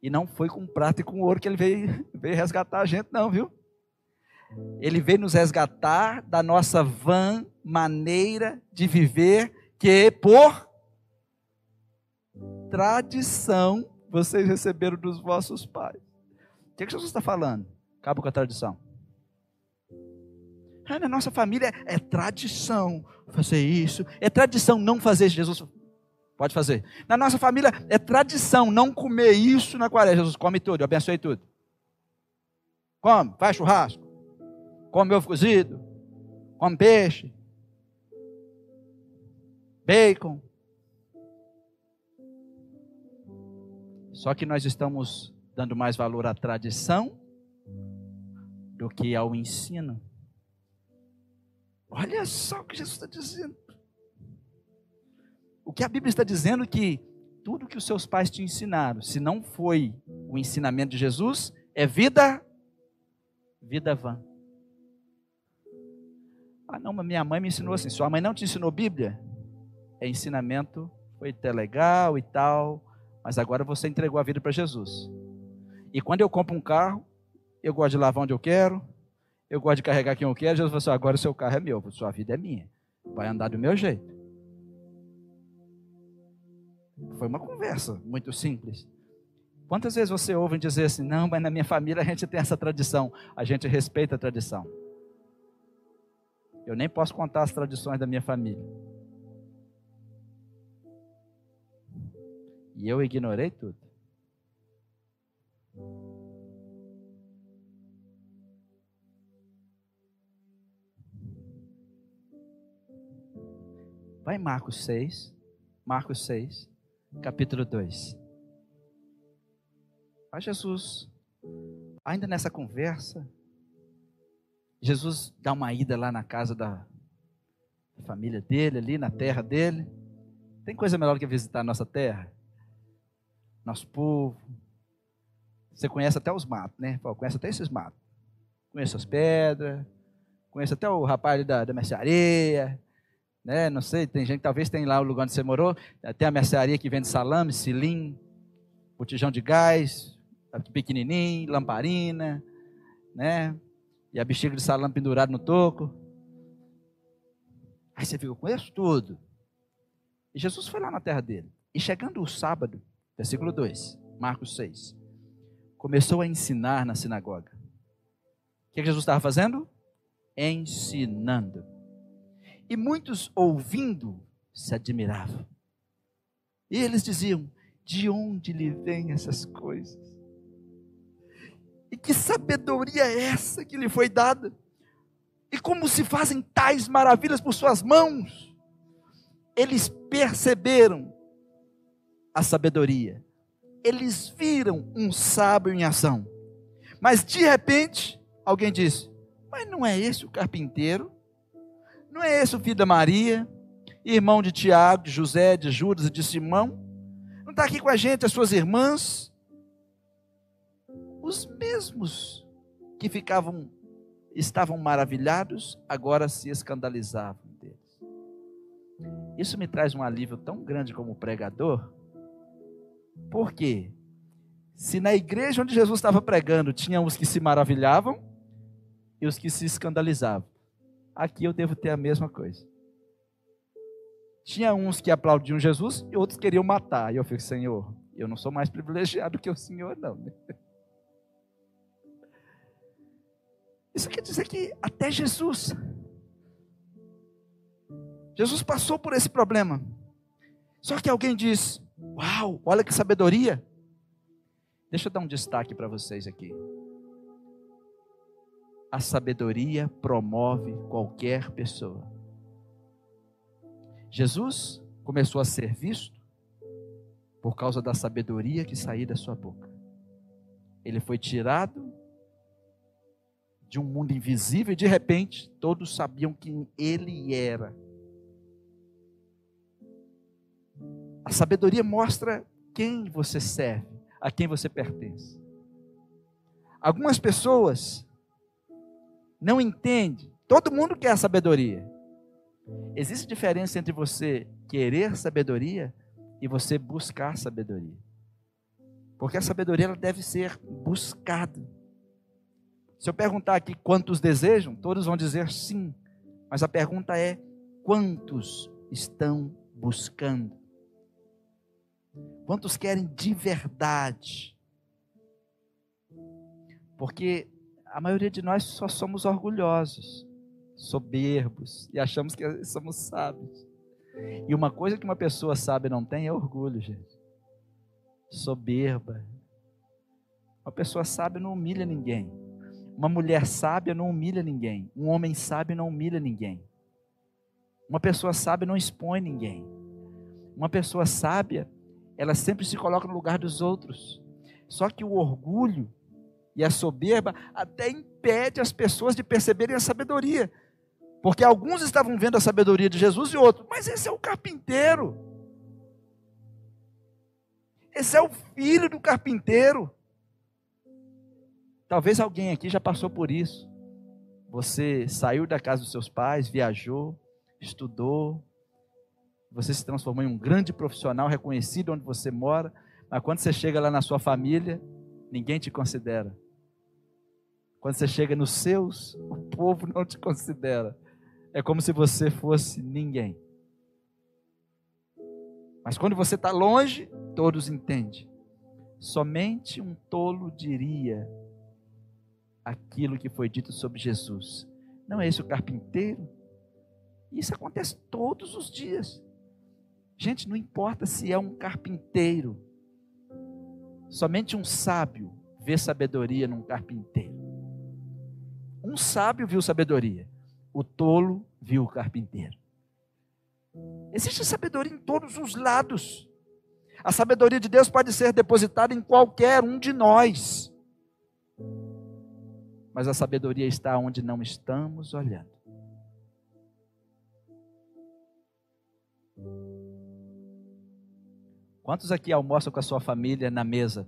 E não foi com prata e com ouro que ele veio, *laughs* veio resgatar a gente, não, viu? Ele veio nos resgatar da nossa vã maneira de viver, que por tradição vocês receberam dos vossos pais. O que, é que Jesus está falando? Acaba com a tradição. Ah, na nossa família é tradição fazer isso, é tradição não fazer. Jesus pode fazer. Na nossa família é tradição não comer isso na quaresma. Jesus come tudo, eu abençoei tudo. Come, faz churrasco, come ovo cozido, come peixe, bacon. Só que nós estamos dando mais valor à tradição do que ao ensino. Olha só o que Jesus está dizendo. O que a Bíblia está dizendo é que tudo que os seus pais te ensinaram, se não foi o ensinamento de Jesus, é vida, vida vã. Ah, não, mas minha mãe me ensinou assim. Sua mãe não te ensinou Bíblia? É ensinamento, foi até legal e tal, mas agora você entregou a vida para Jesus. E quando eu compro um carro, eu gosto de lavar onde eu quero, eu gosto de carregar quem eu quero. Jesus falou assim: agora o seu carro é meu, sua vida é minha. Vai andar do meu jeito. Foi uma conversa muito simples. Quantas vezes você ouve dizer assim: não, mas na minha família a gente tem essa tradição, a gente respeita a tradição. Eu nem posso contar as tradições da minha família. E eu ignorei tudo. Vai Marcos 6, Marcos 6, capítulo 2. A Jesus, ainda nessa conversa, Jesus dá uma ida lá na casa da família dele, ali na terra dele. Tem coisa melhor do que visitar a nossa terra? Nosso povo. Você conhece até os matos, né? conhece até esses matos. Conhece as pedras, conhece até o rapaz da, da mercearia, né? Não sei, tem gente, talvez tem lá o lugar onde você morou, tem a mercearia que vende salame, cilim, botijão de gás, pequenininho, lamparina, né? E a bexiga de salame pendurado no toco. Aí você fica, eu conheço tudo. E Jesus foi lá na terra dele. E chegando o sábado, Versículo 2, Marcos 6. Começou a ensinar na sinagoga. O que Jesus estava fazendo? Ensinando. E muitos ouvindo se admiravam. E eles diziam: De onde lhe vêm essas coisas? E que sabedoria é essa que lhe foi dada? E como se fazem tais maravilhas por suas mãos? Eles perceberam a sabedoria. Eles viram um sábio em ação. Mas de repente, alguém disse: Mas não é esse o carpinteiro? Não é esse o filho da Maria, irmão de Tiago, de José, de Judas e de Simão? Não está aqui com a gente as suas irmãs? Os mesmos que ficavam, estavam maravilhados, agora se escandalizavam deles. Isso me traz um alívio tão grande como pregador, por quê? Se na igreja onde Jesus estava pregando tinha os que se maravilhavam e os que se escandalizavam, aqui eu devo ter a mesma coisa. Tinha uns que aplaudiam Jesus e outros queriam matar. E eu fico, Senhor, eu não sou mais privilegiado que o Senhor, não. Isso quer dizer que até Jesus, Jesus passou por esse problema. Só que alguém diz: Uau, olha que sabedoria. Deixa eu dar um destaque para vocês aqui. A sabedoria promove qualquer pessoa. Jesus começou a ser visto por causa da sabedoria que saía da sua boca. Ele foi tirado de um mundo invisível e de repente todos sabiam quem ele era. A sabedoria mostra quem você serve, a quem você pertence. Algumas pessoas não entendem, todo mundo quer a sabedoria. Existe diferença entre você querer sabedoria e você buscar sabedoria. Porque a sabedoria ela deve ser buscada. Se eu perguntar aqui quantos desejam, todos vão dizer sim. Mas a pergunta é: quantos estão buscando? Quantos querem de verdade? Porque a maioria de nós só somos orgulhosos, soberbos e achamos que *laughs* somos sábios. E uma coisa que uma pessoa sábia não tem é orgulho, gente. Soberba. Uma pessoa sábia não humilha ninguém. Uma mulher sábia não humilha ninguém. Um homem sábio não humilha ninguém. Uma pessoa sábia não expõe ninguém. Uma pessoa sábia, ela sempre se coloca no lugar dos outros. Só que o orgulho e a soberba até impede as pessoas de perceberem a sabedoria. Porque alguns estavam vendo a sabedoria de Jesus e outros, mas esse é o carpinteiro. Esse é o filho do carpinteiro. Talvez alguém aqui já passou por isso. Você saiu da casa dos seus pais, viajou, estudou, você se transformou em um grande profissional reconhecido onde você mora, mas quando você chega lá na sua família, ninguém te considera. Quando você chega nos seus, o povo não te considera. É como se você fosse ninguém. Mas quando você está longe, todos entendem. Somente um tolo diria aquilo que foi dito sobre Jesus. Não é esse o carpinteiro? Isso acontece todos os dias. Gente, não importa se é um carpinteiro. Somente um sábio vê sabedoria num carpinteiro. Um sábio viu sabedoria. O tolo viu o carpinteiro. Existe sabedoria em todos os lados. A sabedoria de Deus pode ser depositada em qualquer um de nós. Mas a sabedoria está onde não estamos olhando. Quantos aqui almoçam com a sua família na mesa?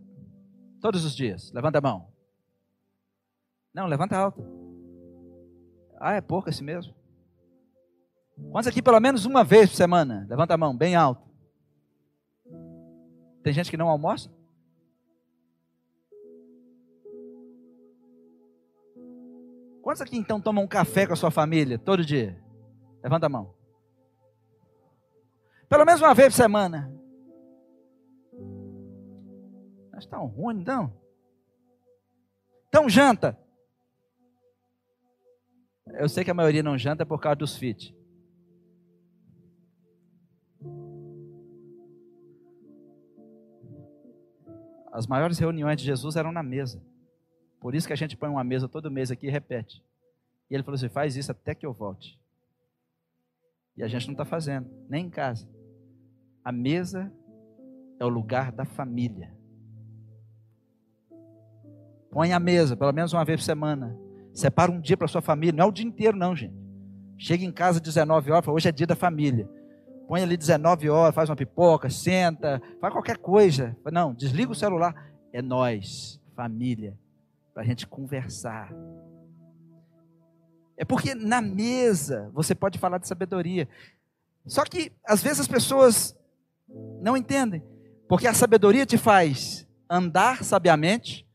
Todos os dias? Levanta a mão. Não, levanta alto. Ah, é pouco esse mesmo? Quantos aqui pelo menos uma vez por semana? Levanta a mão, bem alto. Tem gente que não almoça? Quantos aqui então tomam um café com a sua família todo dia? Levanta a mão. Pelo menos uma vez por semana. Mas está um ruim, não? Então janta. Eu sei que a maioria não janta por causa dos fit. As maiores reuniões de Jesus eram na mesa. Por isso que a gente põe uma mesa todo mês aqui e repete. E ele falou assim: faz isso até que eu volte. E a gente não está fazendo, nem em casa. A mesa é o lugar da família. Põe a mesa, pelo menos uma vez por semana. Separa um dia para sua família, não é o dia inteiro, não, gente. Chega em casa 19 horas, fala, hoje é dia da família. Põe ali 19 horas, faz uma pipoca, senta, faz qualquer coisa. Não, desliga o celular. É nós, família, para a gente conversar. É porque na mesa você pode falar de sabedoria. Só que às vezes as pessoas não entendem. Porque a sabedoria te faz andar sabiamente,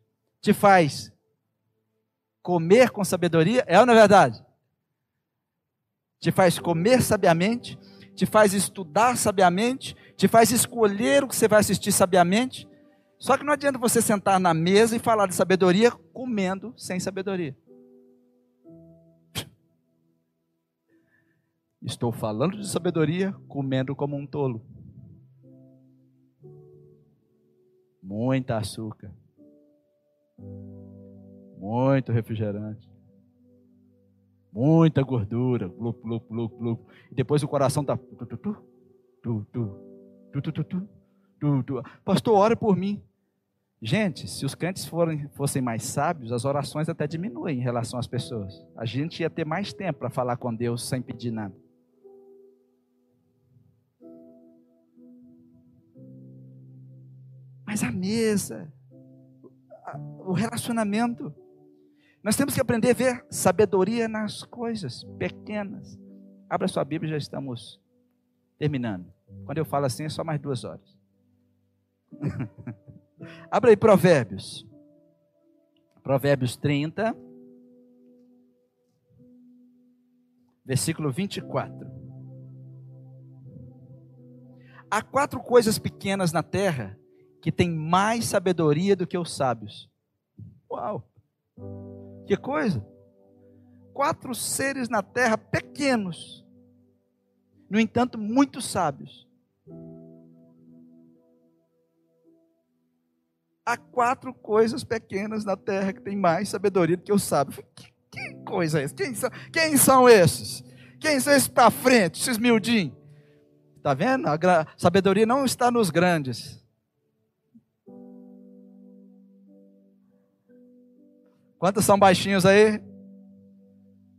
te faz comer com sabedoria, é ou não é verdade? Te faz comer sabiamente, te faz estudar sabiamente, te faz escolher o que você vai assistir sabiamente. Só que não adianta você sentar na mesa e falar de sabedoria comendo sem sabedoria. Estou falando de sabedoria comendo como um tolo. Muita açúcar. Muito refrigerante. Muita gordura. Blup, blup, blup, blup. E depois o coração está. Tu, tu, tu, tu, tu, tu, tu, tu, tu. Pastor, ore por mim. Gente, se os crentes forem, fossem mais sábios, as orações até diminuem em relação às pessoas. A gente ia ter mais tempo para falar com Deus sem pedir nada. Mas a mesa, o relacionamento, nós temos que aprender a ver sabedoria nas coisas pequenas. Abra sua Bíblia, já estamos terminando. Quando eu falo assim, é só mais duas horas. *laughs* Abra aí Provérbios. Provérbios 30, versículo 24. Há quatro coisas pequenas na terra que têm mais sabedoria do que os sábios. Uau! Que coisa! Quatro seres na terra pequenos, no entanto, muito sábios. há quatro coisas pequenas na terra que têm mais sabedoria do que eu sábio. Que, que coisa é essa? Quem são, quem são esses? Quem são esses para frente, esses miudinhos? Está vendo? A sabedoria não está nos grandes. Quantos são baixinhos aí?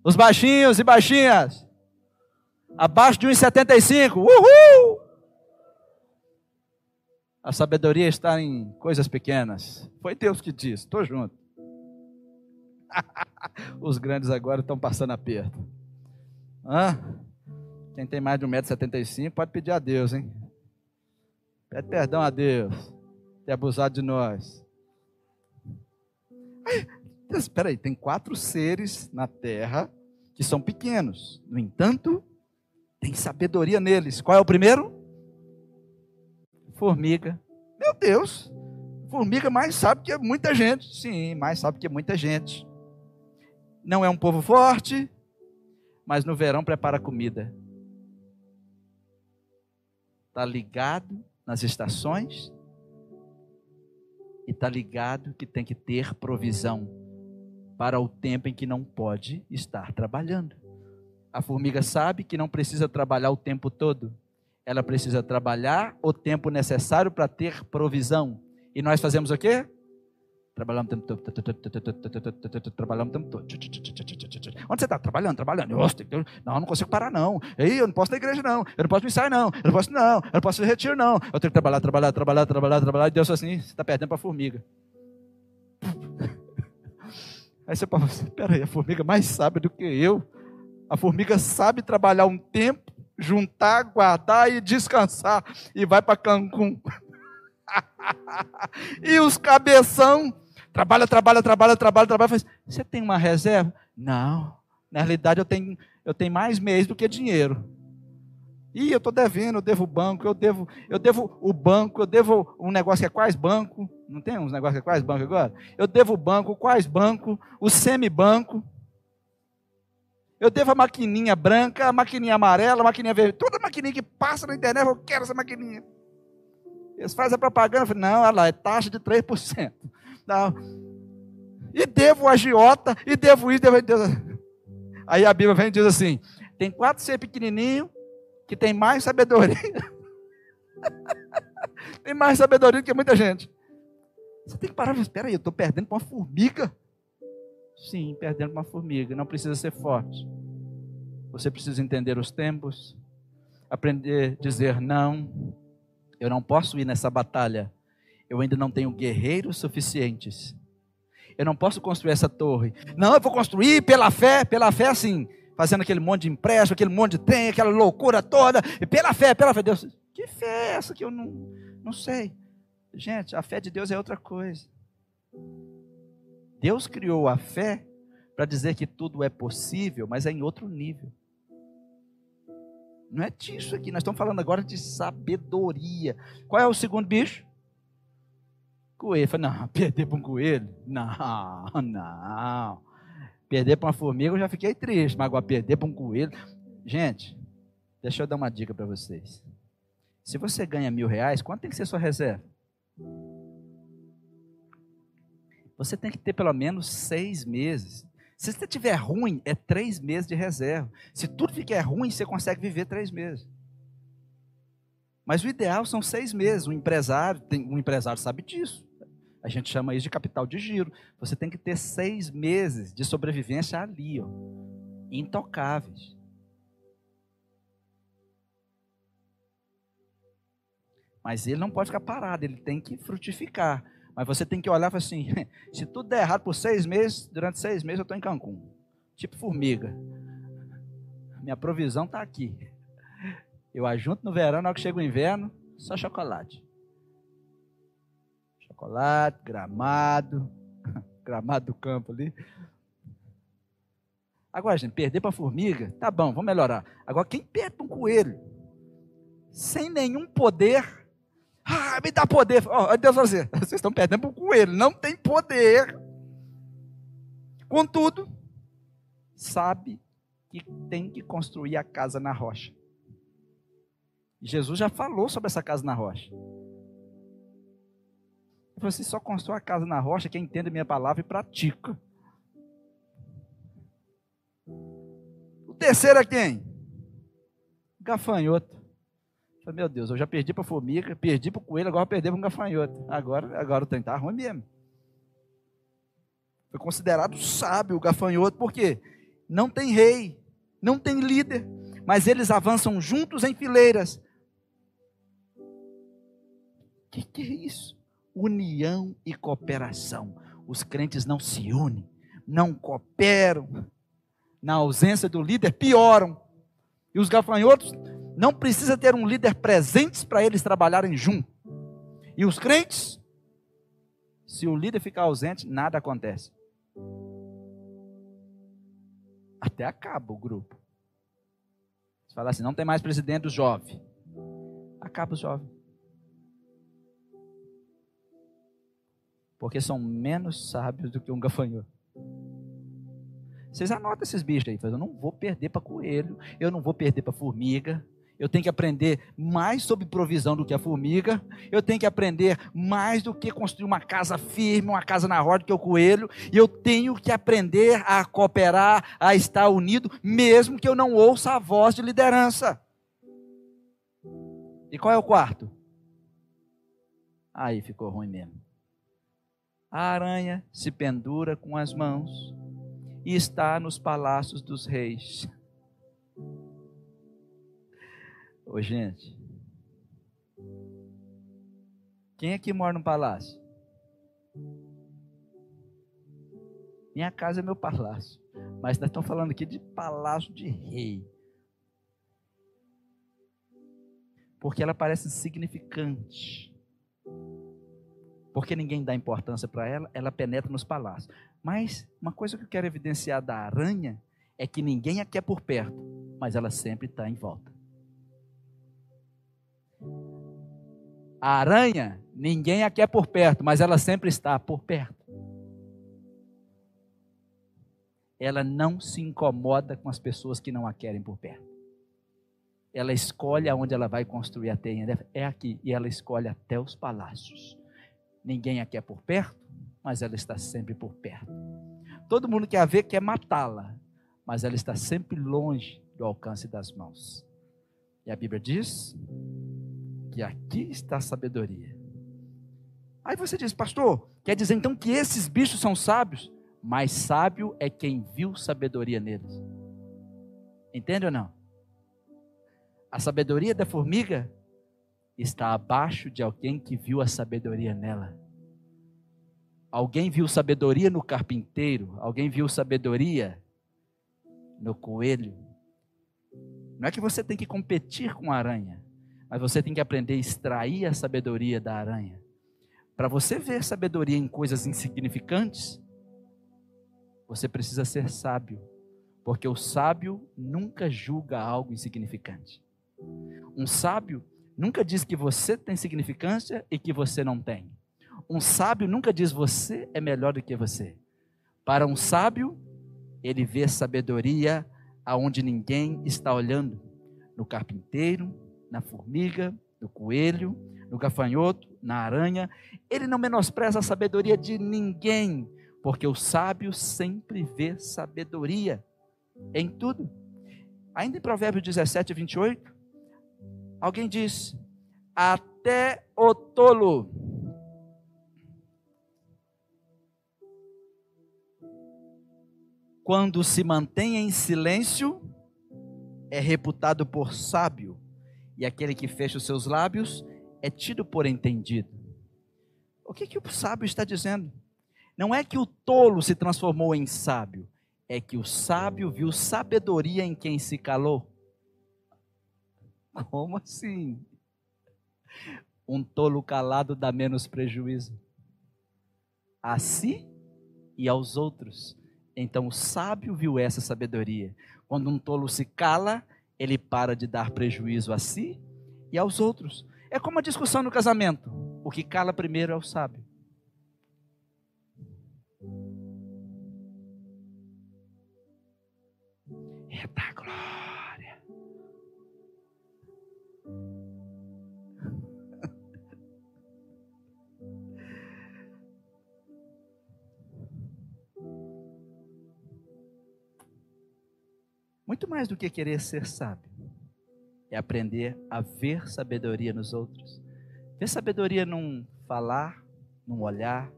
Os baixinhos e baixinhas. Abaixo de 1,75. Uhul! A sabedoria está em coisas pequenas. Foi Deus que disse, estou junto. *laughs* Os grandes agora estão passando aperto. Hã? Quem tem mais de 1,75m pode pedir a Deus, hein? Pede perdão a Deus ter abusado de nós. Espera aí, tem quatro seres na terra que são pequenos. No entanto, tem sabedoria neles. Qual é o primeiro? Formiga. Meu Deus, formiga mais sabe que é muita gente. Sim, mais sabe que é muita gente. Não é um povo forte, mas no verão prepara comida. Está ligado nas estações e está ligado que tem que ter provisão para o tempo em que não pode estar trabalhando. A formiga sabe que não precisa trabalhar o tempo todo ela precisa trabalhar o tempo necessário para ter provisão. E nós fazemos o quê? Trabalhamos o tempo todo. Trabalhamos o tempo todo. Onde você está? Trabalhando, trabalhando. Não, não consigo parar, não. Ei, eu não posso na igreja, não. Eu não posso me sair, não. Eu não posso, não. Eu não posso me retiro, não. Eu tenho que trabalhar, trabalhar, trabalhar, trabalhar, trabalhar. E Deus assim, você está perdendo para a formiga. Aí você fala, espera aí, a formiga mais sabe do que eu. A formiga sabe trabalhar um tempo juntar, guardar e descansar. E vai para Cancún. *laughs* e os cabeção, trabalha, trabalha, trabalha, trabalha, trabalha. Faz, Você tem uma reserva? Não. Na realidade, eu tenho, eu tenho mais mês do que dinheiro. E eu estou devendo, eu devo banco, eu devo, eu devo o banco, eu devo um negócio que é quais banco? Não tem uns negócios que é quais banco agora? Eu devo o banco, quais banco, o semibanco. Eu devo a maquininha branca, a maquininha amarela, a maquininha verde. Toda maquininha que passa na internet, eu quero essa maquininha. Eles fazem a propaganda, eu falo, não, olha lá, é taxa de 3%. Não. E devo a agiota, e devo isso, devo. Aí a Bíblia vem e diz assim: tem quatro ser pequenininho que tem mais sabedoria. *laughs* tem mais sabedoria do que muita gente. Você tem que parar e espera aí, eu estou perdendo para uma formiga. Sim, perdendo uma formiga. Não precisa ser forte. Você precisa entender os tempos, aprender a dizer não. Eu não posso ir nessa batalha. Eu ainda não tenho guerreiros suficientes. Eu não posso construir essa torre. Não, eu vou construir pela fé, pela fé sim, fazendo aquele monte de empréstimo, aquele monte de trem, aquela loucura toda, e pela fé, pela fé. Deus, que fé é essa que eu não, não sei? Gente, a fé de Deus é outra coisa. Deus criou a fé para dizer que tudo é possível, mas é em outro nível. Não é disso aqui, nós estamos falando agora de sabedoria. Qual é o segundo bicho? Coelho. Falei, não, *laughs* perder para um coelho? Não, não. Perder para uma formiga eu já fiquei triste, mas agora perder para um coelho. Gente, Deixa eu dar uma dica para vocês. Se você ganha mil reais, quanto tem que ser sua reserva? Você tem que ter pelo menos seis meses. Se você tiver ruim, é três meses de reserva. Se tudo ficar ruim, você consegue viver três meses. Mas o ideal são seis meses. O empresário, tem, um empresário sabe disso. A gente chama isso de capital de giro. Você tem que ter seis meses de sobrevivência ali, ó, intocáveis. Mas ele não pode ficar parado, ele tem que frutificar. Mas você tem que olhar e falar assim: *laughs* se tudo der errado por seis meses, durante seis meses eu estou em Cancún. Tipo formiga. Minha provisão está aqui. Eu ajunto no verão, na hora que chega o inverno, só chocolate. Chocolate, gramado, *laughs* gramado do campo ali. Agora, gente, perder para formiga, tá bom, vamos melhorar. Agora, quem perde um coelho, sem nenhum poder, ah, me dá poder. Oh, Deus vai dizer, *laughs* vocês estão perdendo para o coelho, não tem poder. Contudo, sabe que tem que construir a casa na rocha. Jesus já falou sobre essa casa na rocha. Assim: só constrói a casa na rocha quem entende a minha palavra e pratica. O terceiro é quem? Gafanhoto. Meu Deus, eu já perdi para formiga, perdi para o coelho, agora perdi para um gafanhoto. Agora, agora o trem está ruim mesmo. Foi considerado sábio o gafanhoto, porque não tem rei, não tem líder, mas eles avançam juntos em fileiras. O que, que é isso? União e cooperação. Os crentes não se unem, não cooperam. Na ausência do líder, pioram. E os gafanhotos não precisa ter um líder presente para eles trabalharem junto. E os crentes, se o líder ficar ausente, nada acontece. Até acaba o grupo. Você fala assim, não tem mais presidente jovem. Acaba o jovem. Porque são menos sábios do que um gafanhoto. Vocês anotam esses bichos aí. Eu não vou perder para coelho, eu não vou perder para formiga, eu tenho que aprender mais sobre provisão do que a formiga. Eu tenho que aprender mais do que construir uma casa firme, uma casa na roda do que o coelho. E eu tenho que aprender a cooperar, a estar unido, mesmo que eu não ouça a voz de liderança. E qual é o quarto? Aí ficou ruim mesmo. A aranha se pendura com as mãos e está nos palácios dos reis. Ô, gente. Quem aqui mora no palácio? Minha casa é meu palácio. Mas nós estamos falando aqui de palácio de rei. Porque ela parece insignificante. Porque ninguém dá importância para ela, ela penetra nos palácios. Mas uma coisa que eu quero evidenciar da aranha é que ninguém a quer por perto, mas ela sempre está em volta. A aranha, ninguém a quer por perto, mas ela sempre está por perto. Ela não se incomoda com as pessoas que não a querem por perto. Ela escolhe aonde ela vai construir a tenda. É aqui. E ela escolhe até os palácios. Ninguém a quer por perto, mas ela está sempre por perto. Todo mundo quer ver quer matá-la, mas ela está sempre longe do alcance das mãos. E a Bíblia diz que aqui está a sabedoria. Aí você diz, pastor, quer dizer então que esses bichos são sábios? Mas sábio é quem viu sabedoria neles. Entende ou não? A sabedoria da formiga está abaixo de alguém que viu a sabedoria nela. Alguém viu sabedoria no carpinteiro, alguém viu sabedoria no coelho. Não é que você tem que competir com a aranha, mas você tem que aprender a extrair a sabedoria da aranha. Para você ver sabedoria em coisas insignificantes, você precisa ser sábio, porque o sábio nunca julga algo insignificante. Um sábio nunca diz que você tem significância e que você não tem. Um sábio nunca diz você é melhor do que você. Para um sábio, ele vê sabedoria aonde ninguém está olhando no carpinteiro, na formiga, no coelho, no gafanhoto, na aranha. Ele não menospreza a sabedoria de ninguém, porque o sábio sempre vê sabedoria em tudo. Ainda em Provérbios 17, 28, alguém diz: Até o tolo. Quando se mantém em silêncio, é reputado por sábio, e aquele que fecha os seus lábios é tido por entendido. O que, que o sábio está dizendo? Não é que o tolo se transformou em sábio, é que o sábio viu sabedoria em quem se calou. Como assim? Um tolo calado dá menos prejuízo a si e aos outros. Então o sábio viu essa sabedoria. Quando um tolo se cala, ele para de dar prejuízo a si e aos outros. É como a discussão no casamento. O que cala primeiro é o sábio. Eita glória. Muito mais do que querer ser sábio, é aprender a ver sabedoria nos outros. Ver sabedoria num falar, num olhar,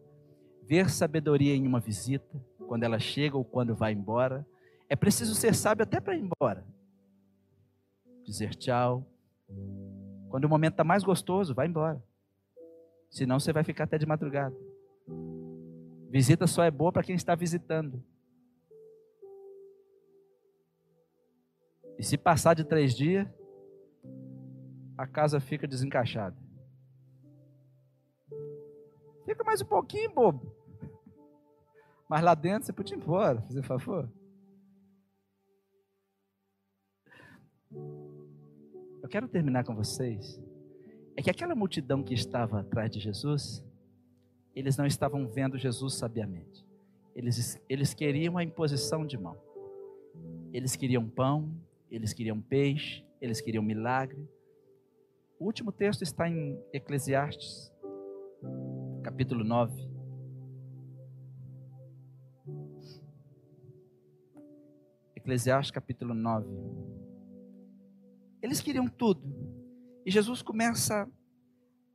ver sabedoria em uma visita, quando ela chega ou quando vai embora é preciso ser sábio até para ir embora. Dizer tchau. Quando o momento está mais gostoso, vai embora. Senão você vai ficar até de madrugada. Visita só é boa para quem está visitando. E se passar de três dias, a casa fica desencaixada. Fica mais um pouquinho, bobo. Mas lá dentro você pode ir embora, fazer favor. Eu quero terminar com vocês. É que aquela multidão que estava atrás de Jesus, eles não estavam vendo Jesus sabiamente. Eles, eles queriam a imposição de mão. Eles queriam pão, eles queriam peixe, eles queriam milagre. O último texto está em Eclesiastes, capítulo 9. Eclesiastes capítulo 9. Eles queriam tudo. E Jesus começa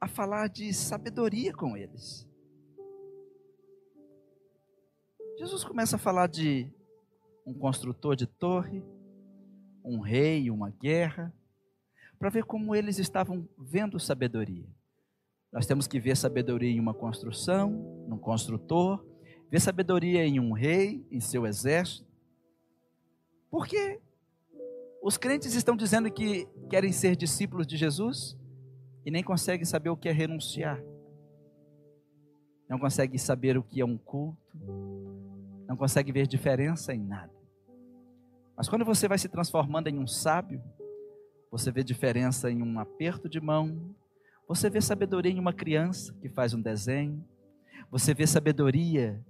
a falar de sabedoria com eles. Jesus começa a falar de um construtor de torre, um rei, uma guerra, para ver como eles estavam vendo sabedoria. Nós temos que ver sabedoria em uma construção, num construtor, ver sabedoria em um rei, em seu exército. Porque os crentes estão dizendo que querem ser discípulos de Jesus e nem conseguem saber o que é renunciar. Não conseguem saber o que é um culto. Não conseguem ver diferença em nada. Mas quando você vai se transformando em um sábio, você vê diferença em um aperto de mão, você vê sabedoria em uma criança que faz um desenho, você vê sabedoria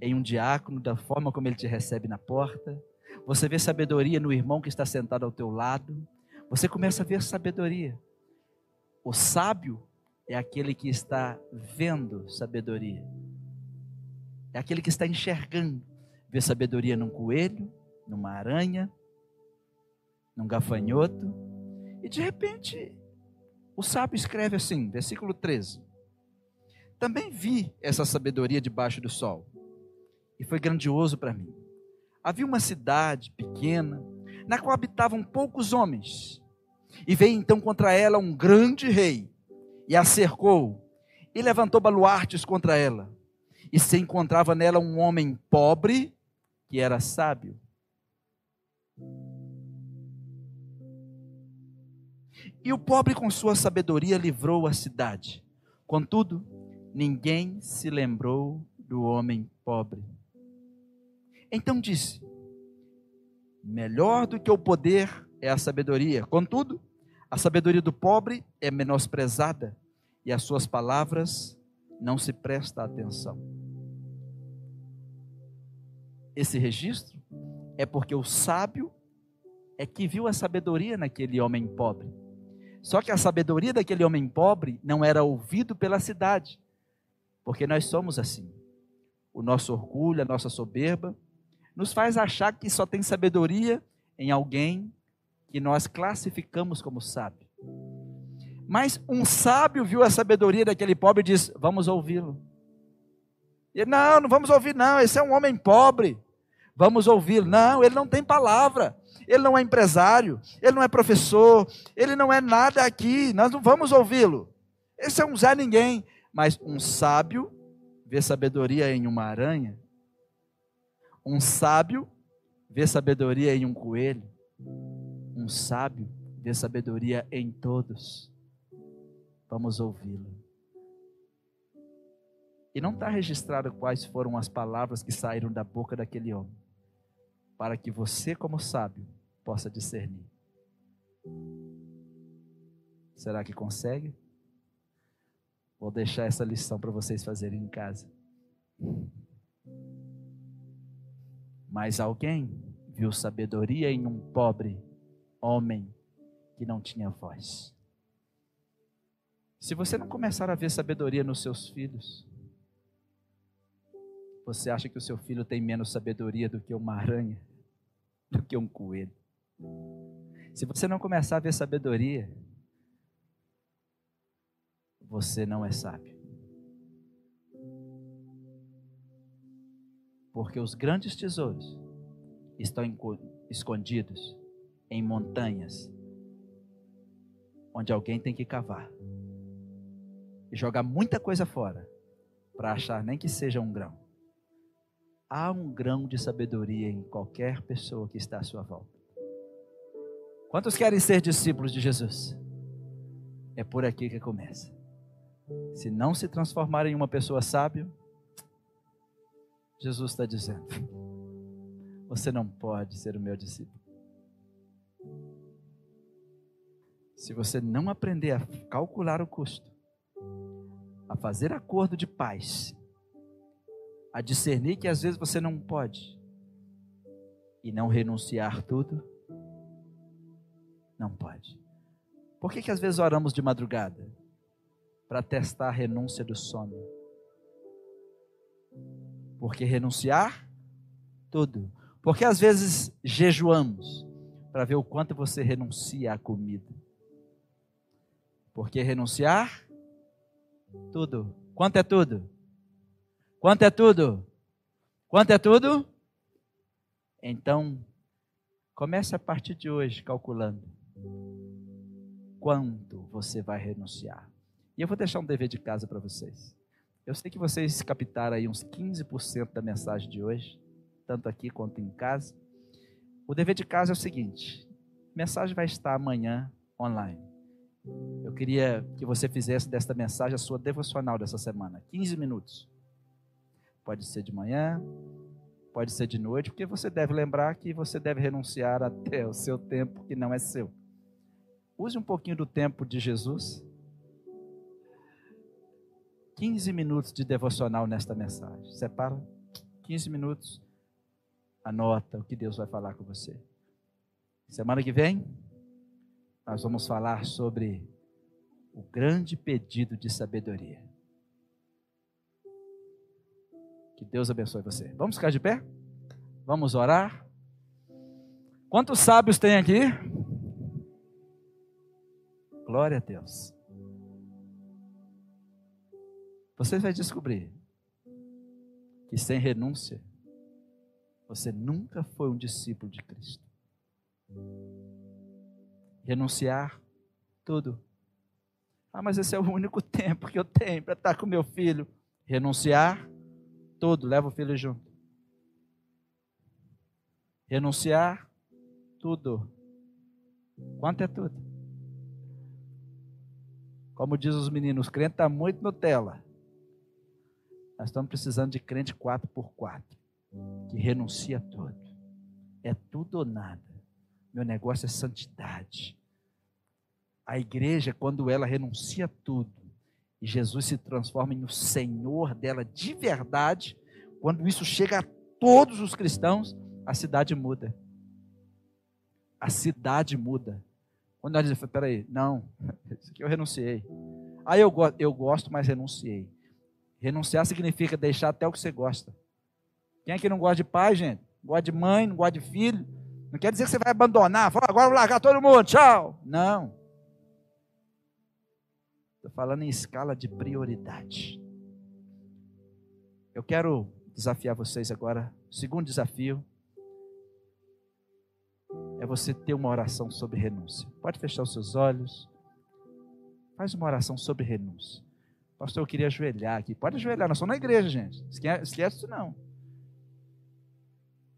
em um diácono da forma como ele te recebe na porta. Você vê sabedoria no irmão que está sentado ao teu lado. Você começa a ver sabedoria. O sábio é aquele que está vendo sabedoria. É aquele que está enxergando. Vê sabedoria num coelho, numa aranha, num gafanhoto. E de repente, o sábio escreve assim, versículo 13: Também vi essa sabedoria debaixo do sol, e foi grandioso para mim havia uma cidade pequena, na qual habitavam poucos homens. E veio então contra ela um grande rei, e a cercou, e levantou baluartes contra ela. E se encontrava nela um homem pobre, que era sábio. E o pobre, com sua sabedoria, livrou a cidade. Contudo, ninguém se lembrou do homem pobre. Então disse: Melhor do que o poder é a sabedoria. Contudo, a sabedoria do pobre é menosprezada e as suas palavras não se presta atenção. Esse registro é porque o sábio é que viu a sabedoria naquele homem pobre. Só que a sabedoria daquele homem pobre não era ouvido pela cidade, porque nós somos assim. O nosso orgulho, a nossa soberba, nos faz achar que só tem sabedoria em alguém que nós classificamos como sábio. Mas um sábio viu a sabedoria daquele pobre e disse: Vamos ouvi-lo. Não, não vamos ouvir, não. Esse é um homem pobre. Vamos ouvir. Não, ele não tem palavra. Ele não é empresário. Ele não é professor. Ele não é nada aqui. Nós não vamos ouvi-lo. Esse é um Zé Ninguém. Mas um sábio vê sabedoria em uma aranha. Um sábio vê sabedoria em um coelho. Um sábio vê sabedoria em todos. Vamos ouvi-lo. E não está registrado quais foram as palavras que saíram da boca daquele homem para que você, como sábio, possa discernir. Será que consegue? Vou deixar essa lição para vocês fazerem em casa. Mas alguém viu sabedoria em um pobre homem que não tinha voz. Se você não começar a ver sabedoria nos seus filhos, você acha que o seu filho tem menos sabedoria do que uma aranha, do que um coelho? Se você não começar a ver sabedoria, você não é sábio. Porque os grandes tesouros estão escondidos em montanhas, onde alguém tem que cavar e jogar muita coisa fora para achar nem que seja um grão há um grão de sabedoria em qualquer pessoa que está à sua volta. Quantos querem ser discípulos de Jesus? É por aqui que começa. Se não se transformar em uma pessoa sábia, Jesus está dizendo: *laughs* você não pode ser o meu discípulo. Se você não aprender a calcular o custo, a fazer acordo de paz a discernir que às vezes você não pode e não renunciar tudo? Não pode. Por que, que às vezes oramos de madrugada? Para testar a renúncia do sono. Porque renunciar tudo. Porque às vezes jejuamos para ver o quanto você renuncia à comida. Porque renunciar tudo. Quanto é tudo? Quanto é tudo? Quanto é tudo? Então, comece a partir de hoje calculando quanto você vai renunciar. E eu vou deixar um dever de casa para vocês. Eu sei que vocês captaram aí uns 15% da mensagem de hoje, tanto aqui quanto em casa. O dever de casa é o seguinte: a mensagem vai estar amanhã online. Eu queria que você fizesse desta mensagem a sua devocional dessa semana, 15 minutos. Pode ser de manhã, pode ser de noite, porque você deve lembrar que você deve renunciar até o seu tempo que não é seu. Use um pouquinho do tempo de Jesus. 15 minutos de devocional nesta mensagem. Separa 15 minutos. Anota o que Deus vai falar com você. Semana que vem, nós vamos falar sobre o grande pedido de sabedoria. Que Deus abençoe você. Vamos ficar de pé? Vamos orar? Quantos sábios tem aqui? Glória a Deus. Você vai descobrir que sem renúncia, você nunca foi um discípulo de Cristo. Renunciar tudo. Ah, mas esse é o único *laughs* tempo que eu tenho para estar com meu filho. Renunciar tudo, leva o filho junto. Renunciar tudo. Quanto é tudo? Como diz os meninos, crente está muito Nutella. Nós estamos precisando de crente 4 por 4 que renuncia tudo. É tudo ou nada. Meu negócio é santidade. A igreja, quando ela renuncia tudo, e Jesus se transforma em o Senhor dela de verdade, quando isso chega a todos os cristãos, a cidade muda. a cidade muda. Quando nós dizemos, peraí, não, *laughs* isso aqui eu renunciei. Aí eu, eu gosto, mas renunciei. Renunciar significa deixar até o que você gosta. Quem é que não gosta de pai, gente? Não gosta de mãe, não gosta de filho. Não quer dizer que você vai abandonar. Fala, agora vou largar todo mundo, tchau. Não. Estou falando em escala de prioridade. Eu quero desafiar vocês agora. O segundo desafio é você ter uma oração sobre renúncia. Pode fechar os seus olhos. Faz uma oração sobre renúncia. Pastor, eu queria ajoelhar aqui. Pode ajoelhar, nós somos na igreja, gente. Esquece isso não.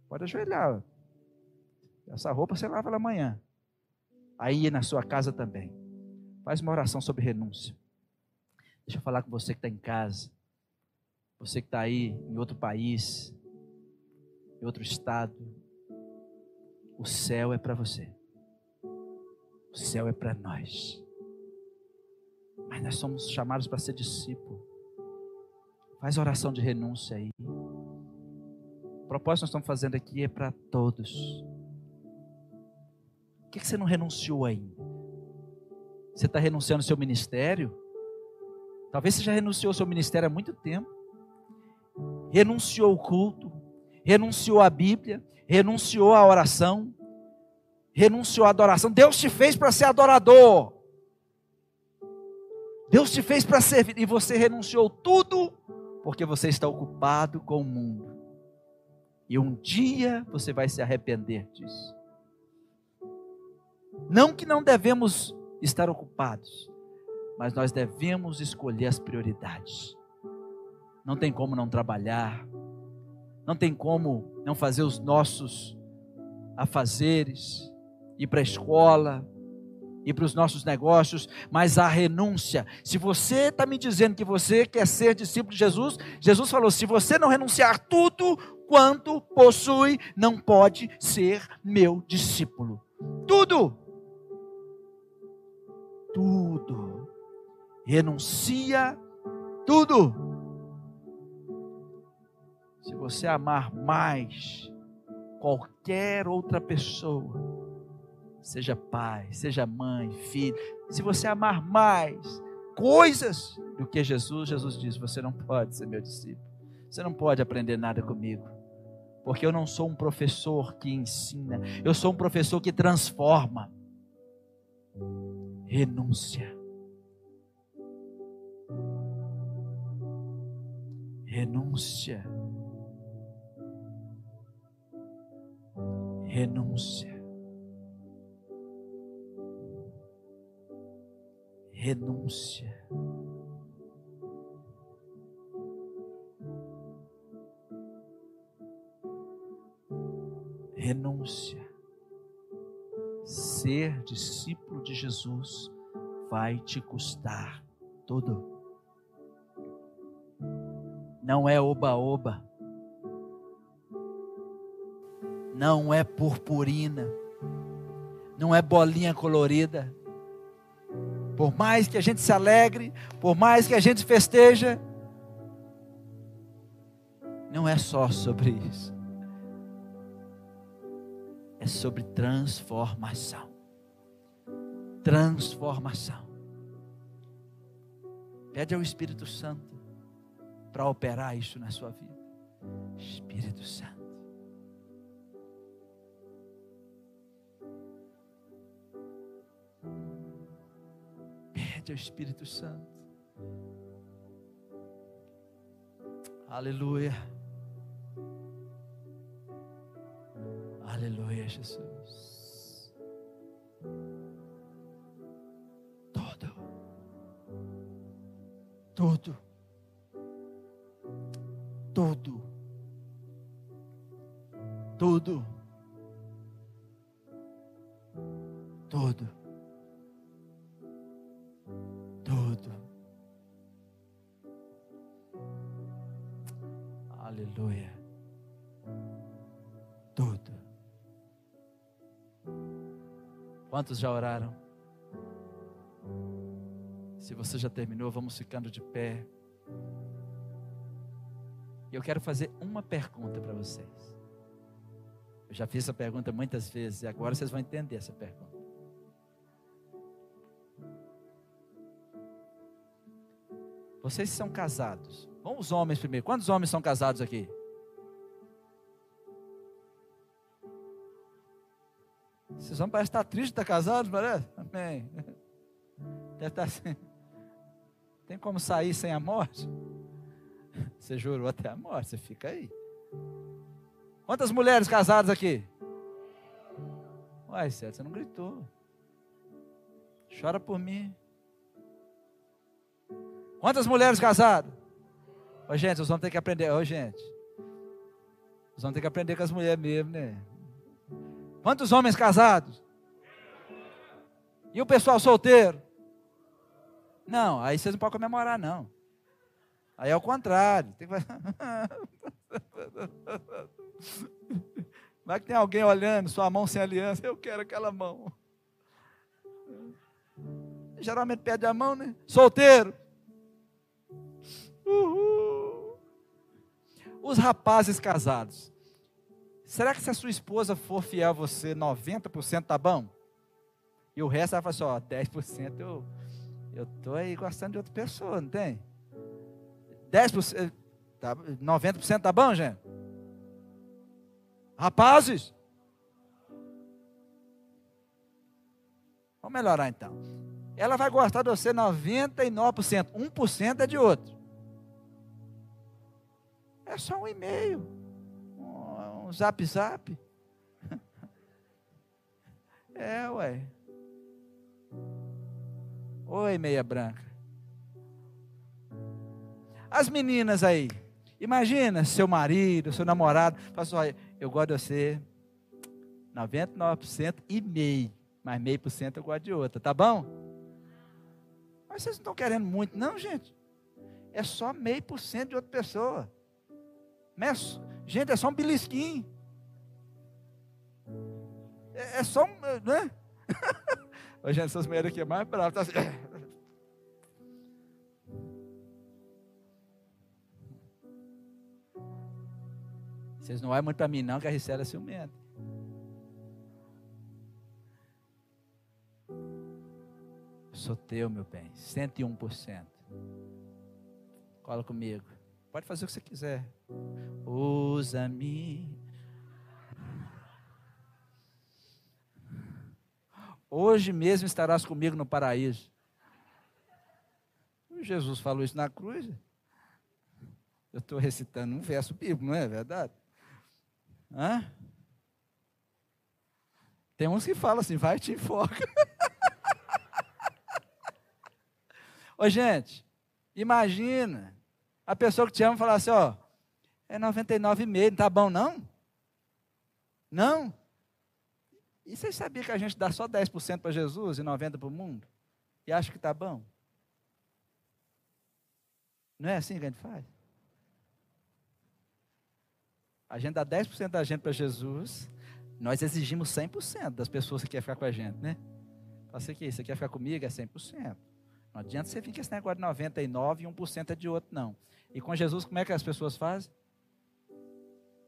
Pode ajoelhar. Essa roupa você lava ela amanhã. Aí na sua casa também. Faz uma oração sobre renúncia. Deixa eu falar com você que está em casa. Você que está aí em outro país, em outro estado. O céu é para você. O céu é para nós. Mas nós somos chamados para ser discípulo. Faz oração de renúncia aí. O propósito que nós estamos fazendo aqui é para todos. O que, você não renunciou ainda? Você está renunciando ao seu ministério? Talvez você já renunciou ao seu ministério há muito tempo. Renunciou ao culto, renunciou à Bíblia, renunciou à oração, renunciou à adoração. Deus te fez para ser adorador. Deus te fez para servir e você renunciou tudo porque você está ocupado com o mundo. E um dia você vai se arrepender disso. Não que não devemos estar ocupados, mas nós devemos escolher as prioridades. Não tem como não trabalhar, não tem como não fazer os nossos afazeres, ir para a escola, ir para os nossos negócios, mas a renúncia. Se você está me dizendo que você quer ser discípulo de Jesus, Jesus falou: se você não renunciar tudo quanto possui, não pode ser meu discípulo. Tudo. Tudo. Renuncia tudo. Se você amar mais qualquer outra pessoa, seja pai, seja mãe, filho, se você amar mais coisas do que Jesus, Jesus diz: você não pode ser meu discípulo, você não pode aprender nada comigo, porque eu não sou um professor que ensina, eu sou um professor que transforma. Renúncia. Renúncia. Renúncia. renúncia. Renúncia. Ser discípulo Jesus vai te custar tudo. Não é oba-oba. Não é purpurina. Não é bolinha colorida por mais que a gente se alegre, por mais que a gente festeja, não é só sobre isso. É sobre transformação. Transformação. Pede ao Espírito Santo para operar isso na sua vida. Espírito Santo. Pede ao Espírito Santo. Aleluia. Aleluia, Jesus. Tudo. Tudo. Tudo. Tudo. Aleluia. Tudo. Quantos já oraram? Você já terminou, vamos ficando de pé. E eu quero fazer uma pergunta para vocês. Eu já fiz essa pergunta muitas vezes e agora vocês vão entender essa pergunta. Vocês são casados. Vamos os homens primeiro. Quantos homens são casados aqui? Vocês vão parecer estar tristes de estar casados, parece? Amém. *laughs* Deve estar assim. Tem como sair sem a morte? Você jurou até a morte, você fica aí. Quantas mulheres casadas aqui? Uai, Célio, você não gritou. Chora por mim. Quantas mulheres casadas? Ô, gente, nós vamos ter que aprender. Ô, gente. Nós vamos ter que aprender com as mulheres mesmo, né? Quantos homens casados? E o pessoal solteiro? Não, aí vocês não podem comemorar, não. Aí é o contrário. Tem que... Vai que tem alguém olhando, sua mão sem aliança, eu quero aquela mão. Geralmente pede a mão, né? Solteiro. Uhul. Os rapazes casados. Será que se a sua esposa for fiel a você, 90% tá bom? E o resto ela fala assim, ó, 10% eu eu tô aí gostando de outra pessoa, não tem? 10%, tá, 90% tá bom, gente? Rapazes? Vamos melhorar então. Ela vai gostar de você 99%, 1% é de outro. É só um e-mail, um zap zap. *laughs* É, ué. Oi, meia branca. As meninas aí, imagina seu marido, seu namorado, fala assim, olha, eu gosto de você 99% e meio, mas meio por cento eu gosto de outra, tá bom? Mas vocês não estão querendo muito, não, gente. É só meio por cento de outra pessoa. Mas, gente, é só um belisquinho. É, é só um. Né? *laughs* Gente, essas mulheres aqui é mais bravas. Tá assim. Vocês não olham muito para mim, não, que a Ricela é ciumenta. Sou teu, meu bem. 101%. Cola comigo. Pode fazer o que você quiser. Usa-me. Hoje mesmo estarás comigo no paraíso. Jesus falou isso na cruz. Eu estou recitando um verso bíblico, não é verdade? Hã? Tem uns que falam assim, vai te enfoca. *laughs* Ô gente, imagina a pessoa que te ama falar assim, ó, é 99,5, não tá bom não? Não? E vocês sabiam que a gente dá só 10% para Jesus e 90% para o mundo? E acha que tá bom? Não é assim que a gente faz? A gente dá 10% da gente para Jesus, nós exigimos 100% das pessoas que querem ficar com a gente, né? Fala aqui, você quer ficar comigo? É 100%. Não adianta você vir com esse negócio de 99% e 1% é de outro, não. E com Jesus, como é que as pessoas fazem?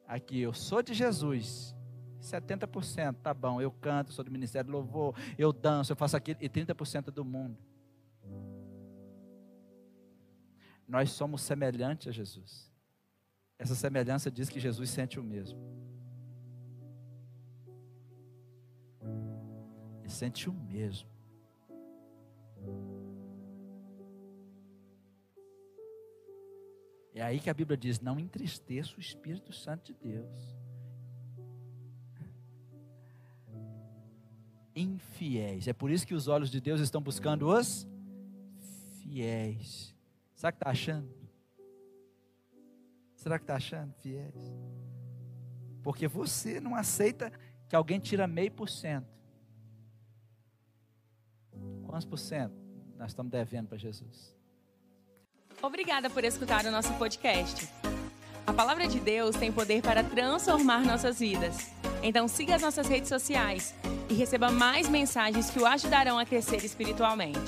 Aqui, eu sou de Jesus, 70%, tá bom, eu canto, sou do Ministério Louvor, eu danço, eu faço aquilo, e 30% do mundo. Nós somos semelhantes a Jesus. Essa semelhança diz que Jesus sente o mesmo. Ele sente o mesmo. É aí que a Bíblia diz: não entristeça o Espírito Santo de Deus. Infiéis. É por isso que os olhos de Deus estão buscando os fiéis. O que está achando? Será que está achando fiéis? Porque você não aceita que alguém tira meio por cento. Quantos por cento nós estamos devendo para Jesus? Obrigada por escutar o nosso podcast. A palavra de Deus tem poder para transformar nossas vidas. Então siga as nossas redes sociais e receba mais mensagens que o ajudarão a crescer espiritualmente.